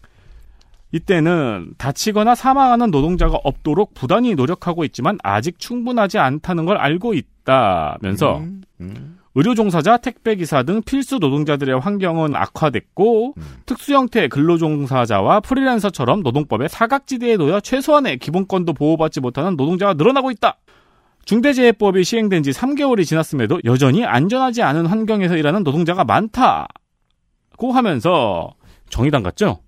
이때는 다치거나 사망하는 노동자가 없도록 부단히 노력하고 있지만 아직 충분하지 않다는 걸 알고 있다면서 음. 음. 의료 종사자, 택배 기사 등 필수 노동자들의 환경은 악화됐고 음. 특수 형태의 근로 종사자와 프리랜서처럼 노동법의 사각지대에 놓여 최소한의 기본권도 보호받지 못하는 노동자가 늘어나고 있다. 중대재해법이 시행된 지 3개월이 지났음에도 여전히 안전하지 않은 환경에서 일하는 노동자가 많다고 하면서 정의당 같죠?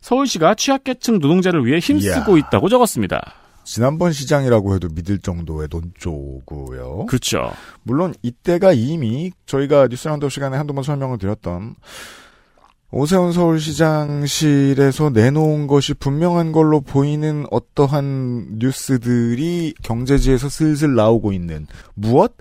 서울시가 취약계층 노동자를 위해 힘쓰고 이야. 있다고 적었습니다. 지난번 시장이라고 해도 믿을 정도의 논조고요. 그렇죠. 물론 이때가 이미 저희가 뉴스 라운드 시간에 한두 번 설명을 드렸던 오세훈 서울시장실에서 내놓은 것이 분명한 걸로 보이는 어떠한 뉴스들이 경제지에서 슬슬 나오고 있는 무엇?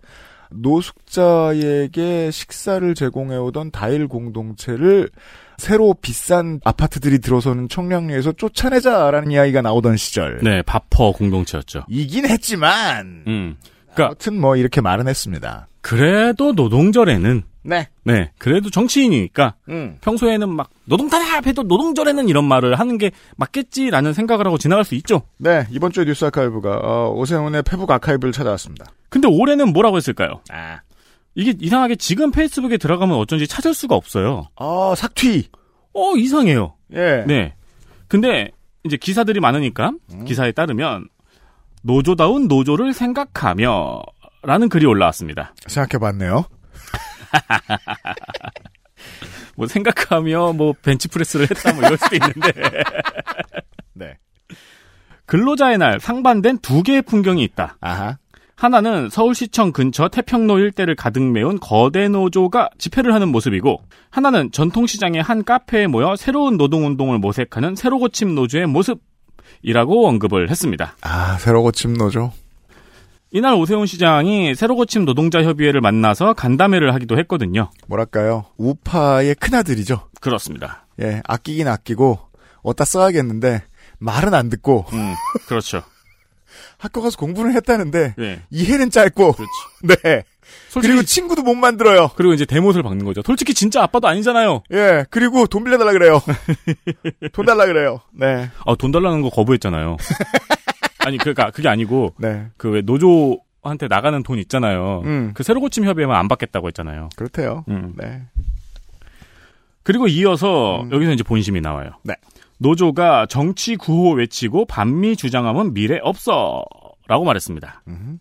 노숙자에게 식사를 제공해오던 다일 공동체를 새로 비싼 아파트들이 들어서는 청량리에서 쫓아내자라는 이야기가 나오던 시절. 네, 바퍼 공동체였죠. 이긴 했지만 음. 그러니까 아무튼 뭐 이렇게 말은 했습니다. 그래도 노동절에는 네. 네, 그래도 정치인이니까 음. 평소에는 막 노동탄압 해도 노동절에는 이런 말을 하는 게 맞겠지라는 생각을 하고 지나갈 수 있죠. 네, 이번 주에 뉴스 아카이브가 어, 오세훈의 페북 아카이브를 찾아왔습니다. 근데 올해는 뭐라고 했을까요? 아, 이게 이상하게 지금 페이스북에 들어가면 어쩐지 찾을 수가 없어요. 어, 삭튀. 어, 이상해요. 예. 네. 근데 이제 기사들이 많으니까 음. 기사에 따르면 노조다운 노조를 생각하며 라는 글이 올라왔습니다. 생각해봤네요. 뭐 생각하며 뭐 벤치프레스를 했다 뭐 이럴 수도 있는데 네. 근로자의 날 상반된 두 개의 풍경이 있다. 아하. 하나는 서울시청 근처 태평로 일대를 가득 메운 거대 노조가 집회를 하는 모습이고 하나는 전통시장의 한 카페에 모여 새로운 노동운동을 모색하는 새로 고침 노조의 모습이라고 언급을 했습니다. 아, 새로 고침 노조. 이날 오세훈 시장이 새로 고침 노동자 협의회를 만나서 간담회를 하기도 했거든요. 뭐랄까요. 우파의 큰아들이죠. 그렇습니다. 예, 아끼긴 아끼고, 어디다 써야겠는데, 말은 안 듣고, 음, 그렇죠. 학교 가서 공부는 했다는데, 네. 이해는 짧고, 그렇죠. 네. 솔직히- 그리고 친구도 못 만들어요. 그리고 이제 대못을 박는 거죠. 솔직히 진짜 아빠도 아니잖아요. 예, 그리고 돈 빌려달라 그래요. 돈 달라 그래요. 네. 아, 돈 달라는 거 거부했잖아요. 아니, 그러니까 그게 아니고 네. 그 왜 노조 한테 나가는 돈 있잖아요. 음. 그 새로 고침 협의회만 안 받겠다고 했잖아요. 그렇대요. 음. 네. 그리고 이어서 음. 여기서 이제 본심이 나와요. 네. 노조가 정치 구호 외치고 반미 주장하면 미래 없어 라고 말했습니다. 음.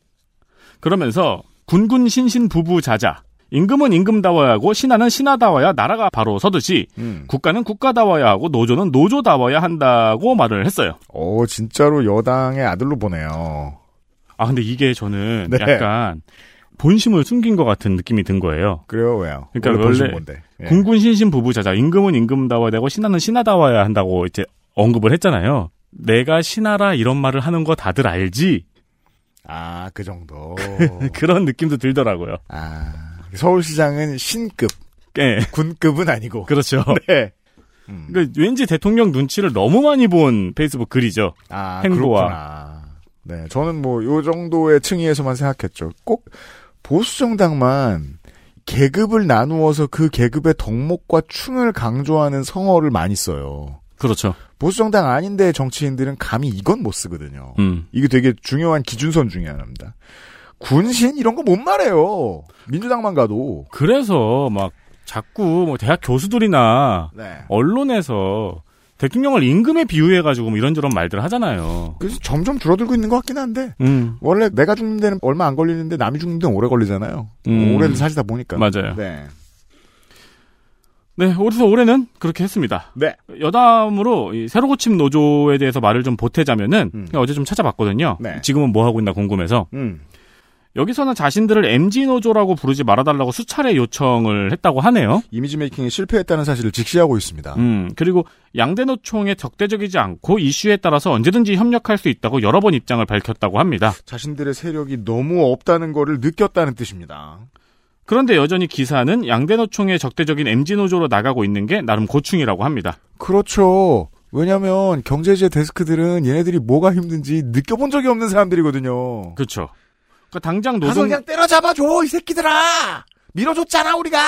그러면서 군군 신신 부부 자자. 임금은 임금다워야 하고 신하는 신하다워야 나라가 바로 서듯이 음. 국가는 국가다워야 하고 노조는 노조다워야 한다고 말을 했어요. 오, 진짜로 여당의 아들로 보네요. 아 근데 이게 저는 네. 약간 본심을 숨긴 것 같은 느낌이 든 거예요. 그래요, 왜요? 그러니까 원래 원래. 예. 군군 신신 부부 자자 임금은 임금다워야 되고 신하는 신하다워야 한다고 이제 언급을 했잖아요. 내가 신하라 이런 말을 하는 거 다들 알지? 아, 그 정도. 그런 느낌도 들더라고요. 아, 서울시장은 신급, 예. 군급은 아니고. 그렇죠. 네. 음. 그러니까 왠지 대통령 눈치를 너무 많이 본 페이스북 글이죠. 아, 행보와. 그렇구나. 네, 저는 뭐, 요 정도의 층위에서만 생각했죠. 꼭, 보수 정당만, 계급을 나누어서 그 계급의 덕목과 충을 강조하는 성어를 많이 써요. 그렇죠. 보수 정당 아닌데 정치인들은 감히 이건 못 쓰거든요. 음. 이게 되게 중요한 기준선 중에 하나입니다. 군신 이런 거 못 말해요. 민주당만 가도. 그래서 막 자꾸 뭐 대학 교수들이나 네. 언론에서 대통령을 임금에 비유해가지고 뭐 이런저런 말들 하잖아요. 그래서 점점 줄어들고 있는 것 같긴 한데 음. 원래 내가 죽는 데는 얼마 안 걸리는데 남이 죽는 데는 오래 걸리잖아요. 음. 오래를 사시다 보니까. 맞아요. 네. 네, 그래서 올해는 그렇게 했습니다. 네. 여담으로 이 새로 고침 노조에 대해서 말을 좀 보태자면은 그냥 어제 좀 찾아봤거든요. 네. 지금은 뭐 하고 있나 궁금해서. 음. 여기서는 자신들을 MG 노조라고 부르지 말아달라고 수차례 요청을 했다고 하네요. 이미지 메이킹에 실패했다는 사실을 직시하고 있습니다. 음, 그리고 양대 노총에 적대적이지 않고 이슈에 따라서 언제든지 협력할 수 있다고 여러 번 입장을 밝혔다고 합니다. 자신들의 세력이 너무 없다는 거를 느꼈다는 뜻입니다. 그런데 여전히 기사는 양대 노총의 적대적인 MG 노조로 나가고 있는 게 나름 고충이라고 합니다. 그렇죠. 왜냐하면 경제제 데스크들은 얘네들이 뭐가 힘든지 느껴본 적이 없는 사람들이거든요. 그렇죠. 그러니까 당장 노동 그냥 때려잡아 줘 이 새끼들아. 밀어줬잖아 우리가.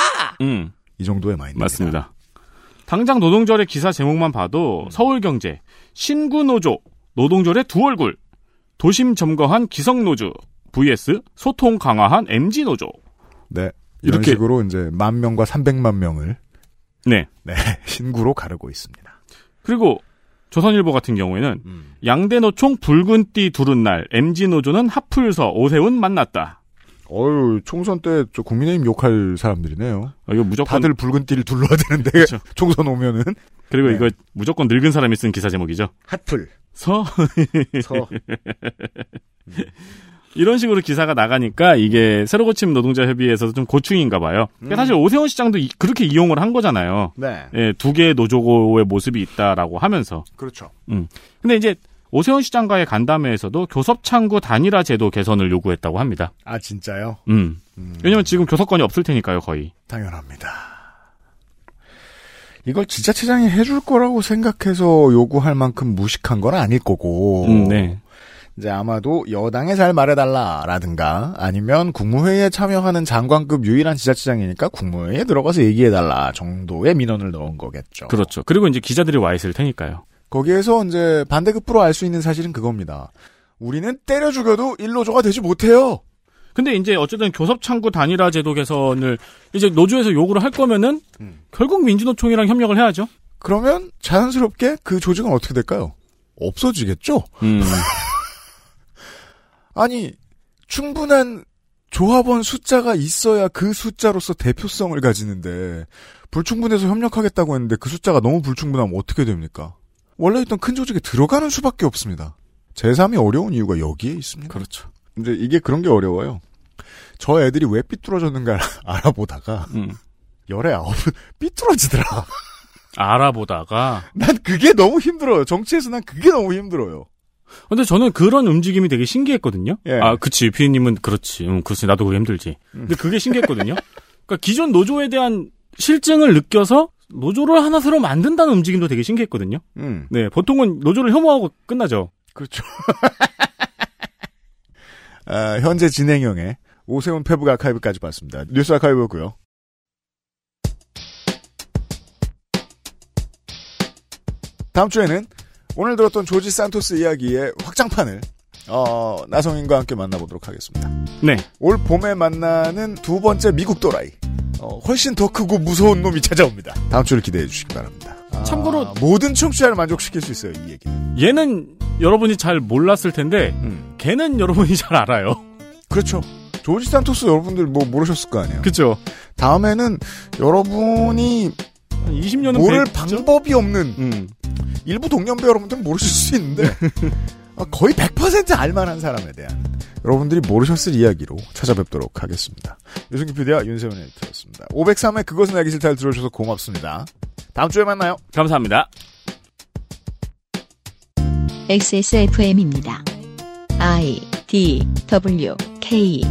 음. 이 정도의 마인드. 맞습니다. 당장 노동절의 기사 제목만 봐도 서울경제 신구 노조 노동절의 두 얼굴 도심 점거한 기성 노조 vs 소통 강화한 MG노조 네. 이런 이렇게- 식으로 이제 만 명과 300만 명을 네. 네, 신구로 가르고 있습니다. 그리고 조선일보 같은 경우에는 음. 양대노총 붉은 띠 두른 날 MG노조는 하풀서 오세훈 만났다. 어유 총선 때 저 국민의힘 욕할 사람들이네요. 어, 이거 무조건 다들 붉은 띠를 둘러야 되는데 총선 오면은 그리고 네. 이거 무조건 늙은 사람이 쓴 기사 제목이죠. 핫플 서서 이런 식으로 기사가 나가니까 이게 새로 고침 노동자 협의회에서도 좀 고충인가 봐요. 그러니까 사실 오세훈 시장도 이- 그렇게 이용을 한 거잖아요. 네. 예, 두 개의 노조고의 모습이 있다라고 하면서. 그렇죠. 음. 근데 이제 오세훈 시장과의 간담회에서도 교섭 창구 단일화 제도 개선을 요구했다고 합니다. 아 진짜요? 음. 왜냐면 지금 교섭권이 없을 테니까요, 거의. 당연합니다. 이걸 지자체장이 해줄 거라고 생각해서 요구할 만큼 무식한 건 아닐 거고. 음, 네. 이제 아마도 여당에 잘 말해달라라든가 아니면 국무회의에 참여하는 장관급 유일한 지자체장이니까 국무회의에 들어가서 얘기해달라 정도의 민원을 넣은 거겠죠. 그렇죠. 그리고 이제 기자들이 와 있을 테니까요. 거기에서 이제 반대급부로 알 수 있는 사실은 그겁니다. 우리는 때려 죽여도 일노조가 되지 못해요. 근데 이제 어쨌든 교섭창구 단일화 제도 개선을 이제 노조에서 요구를 할 거면은 결국 민주노총이랑 협력을 해야죠. 그러면 자연스럽게 그 조직은 어떻게 될까요? 없어지겠죠? 음. 아니, 충분한 조합원 숫자가 있어야 그 숫자로서 대표성을 가지는데, 불충분해서 협력하겠다고 했는데 그 숫자가 너무 불충분하면 어떻게 됩니까? 원래 있던 큰 조직에 들어가는 수밖에 없습니다. 제3이 어려운 이유가 여기에 있습니다. 그렇죠. 근데 이게 그런 게 어려워요. 저 애들이 왜 삐뚤어졌는가 알아보다가, 음. 열에 아홉은 삐뚤어지더라. 알아보다가. 난 그게 너무 힘들어요. 정치에서 난 그게 너무 힘들어요. 근데 저는 그런 움직임이 되게 신기했거든요. 예. 아, 그치. 피디님은 그렇지. 음, 그렇지. 나도 그게 힘들지. 근데 그게 신기했거든요. 그러니까 기존 노조에 대한 실증을 느껴서 노조를 하나 새로 만든다는 움직임도 되게 신기했거든요. 음. 네, 보통은 노조를 혐오하고 끝나죠. 그렇죠. 아, 현재 진행형의 오세훈 페북 아카이브까지 봤습니다. 뉴스 아카이브고요. 다음 주에는 오늘 들었던 조지 산토스 이야기의 확장판을 어, 나성인과 함께 만나보도록 하겠습니다. 네. 올 봄에 만나는 두 번째 미국 도라이. 어, 훨씬 더 크고 무서운 놈이 찾아옵니다. 다음 주를 기대해 주시기 바랍니다. 참고로 모든 청취자를 만족시킬 수 있어요, 이 얘기. 얘는 여러분이 잘 몰랐을 텐데 음. 걔는 여러분이 잘 알아요. 그렇죠. 조지 산토스 여러분들 뭐 모르셨을 거 아니에요. 그렇죠. 다음에는 여러분이 20년은 모를 배- 방법이 없는 음. 일부 동년배 여러분들은 모르실 수 있는데 아, 거의 100% 알만한 사람에 대한 여러분들이 모르셨을 이야기로 찾아뵙도록 하겠습니다. 유승기 PD와 윤세훈 에디터였습니다. 503회 그것은 알기 싫다를 들어주셔서 고맙습니다. 다음 주에 만나요. 감사합니다. XSFM입니다. I D W K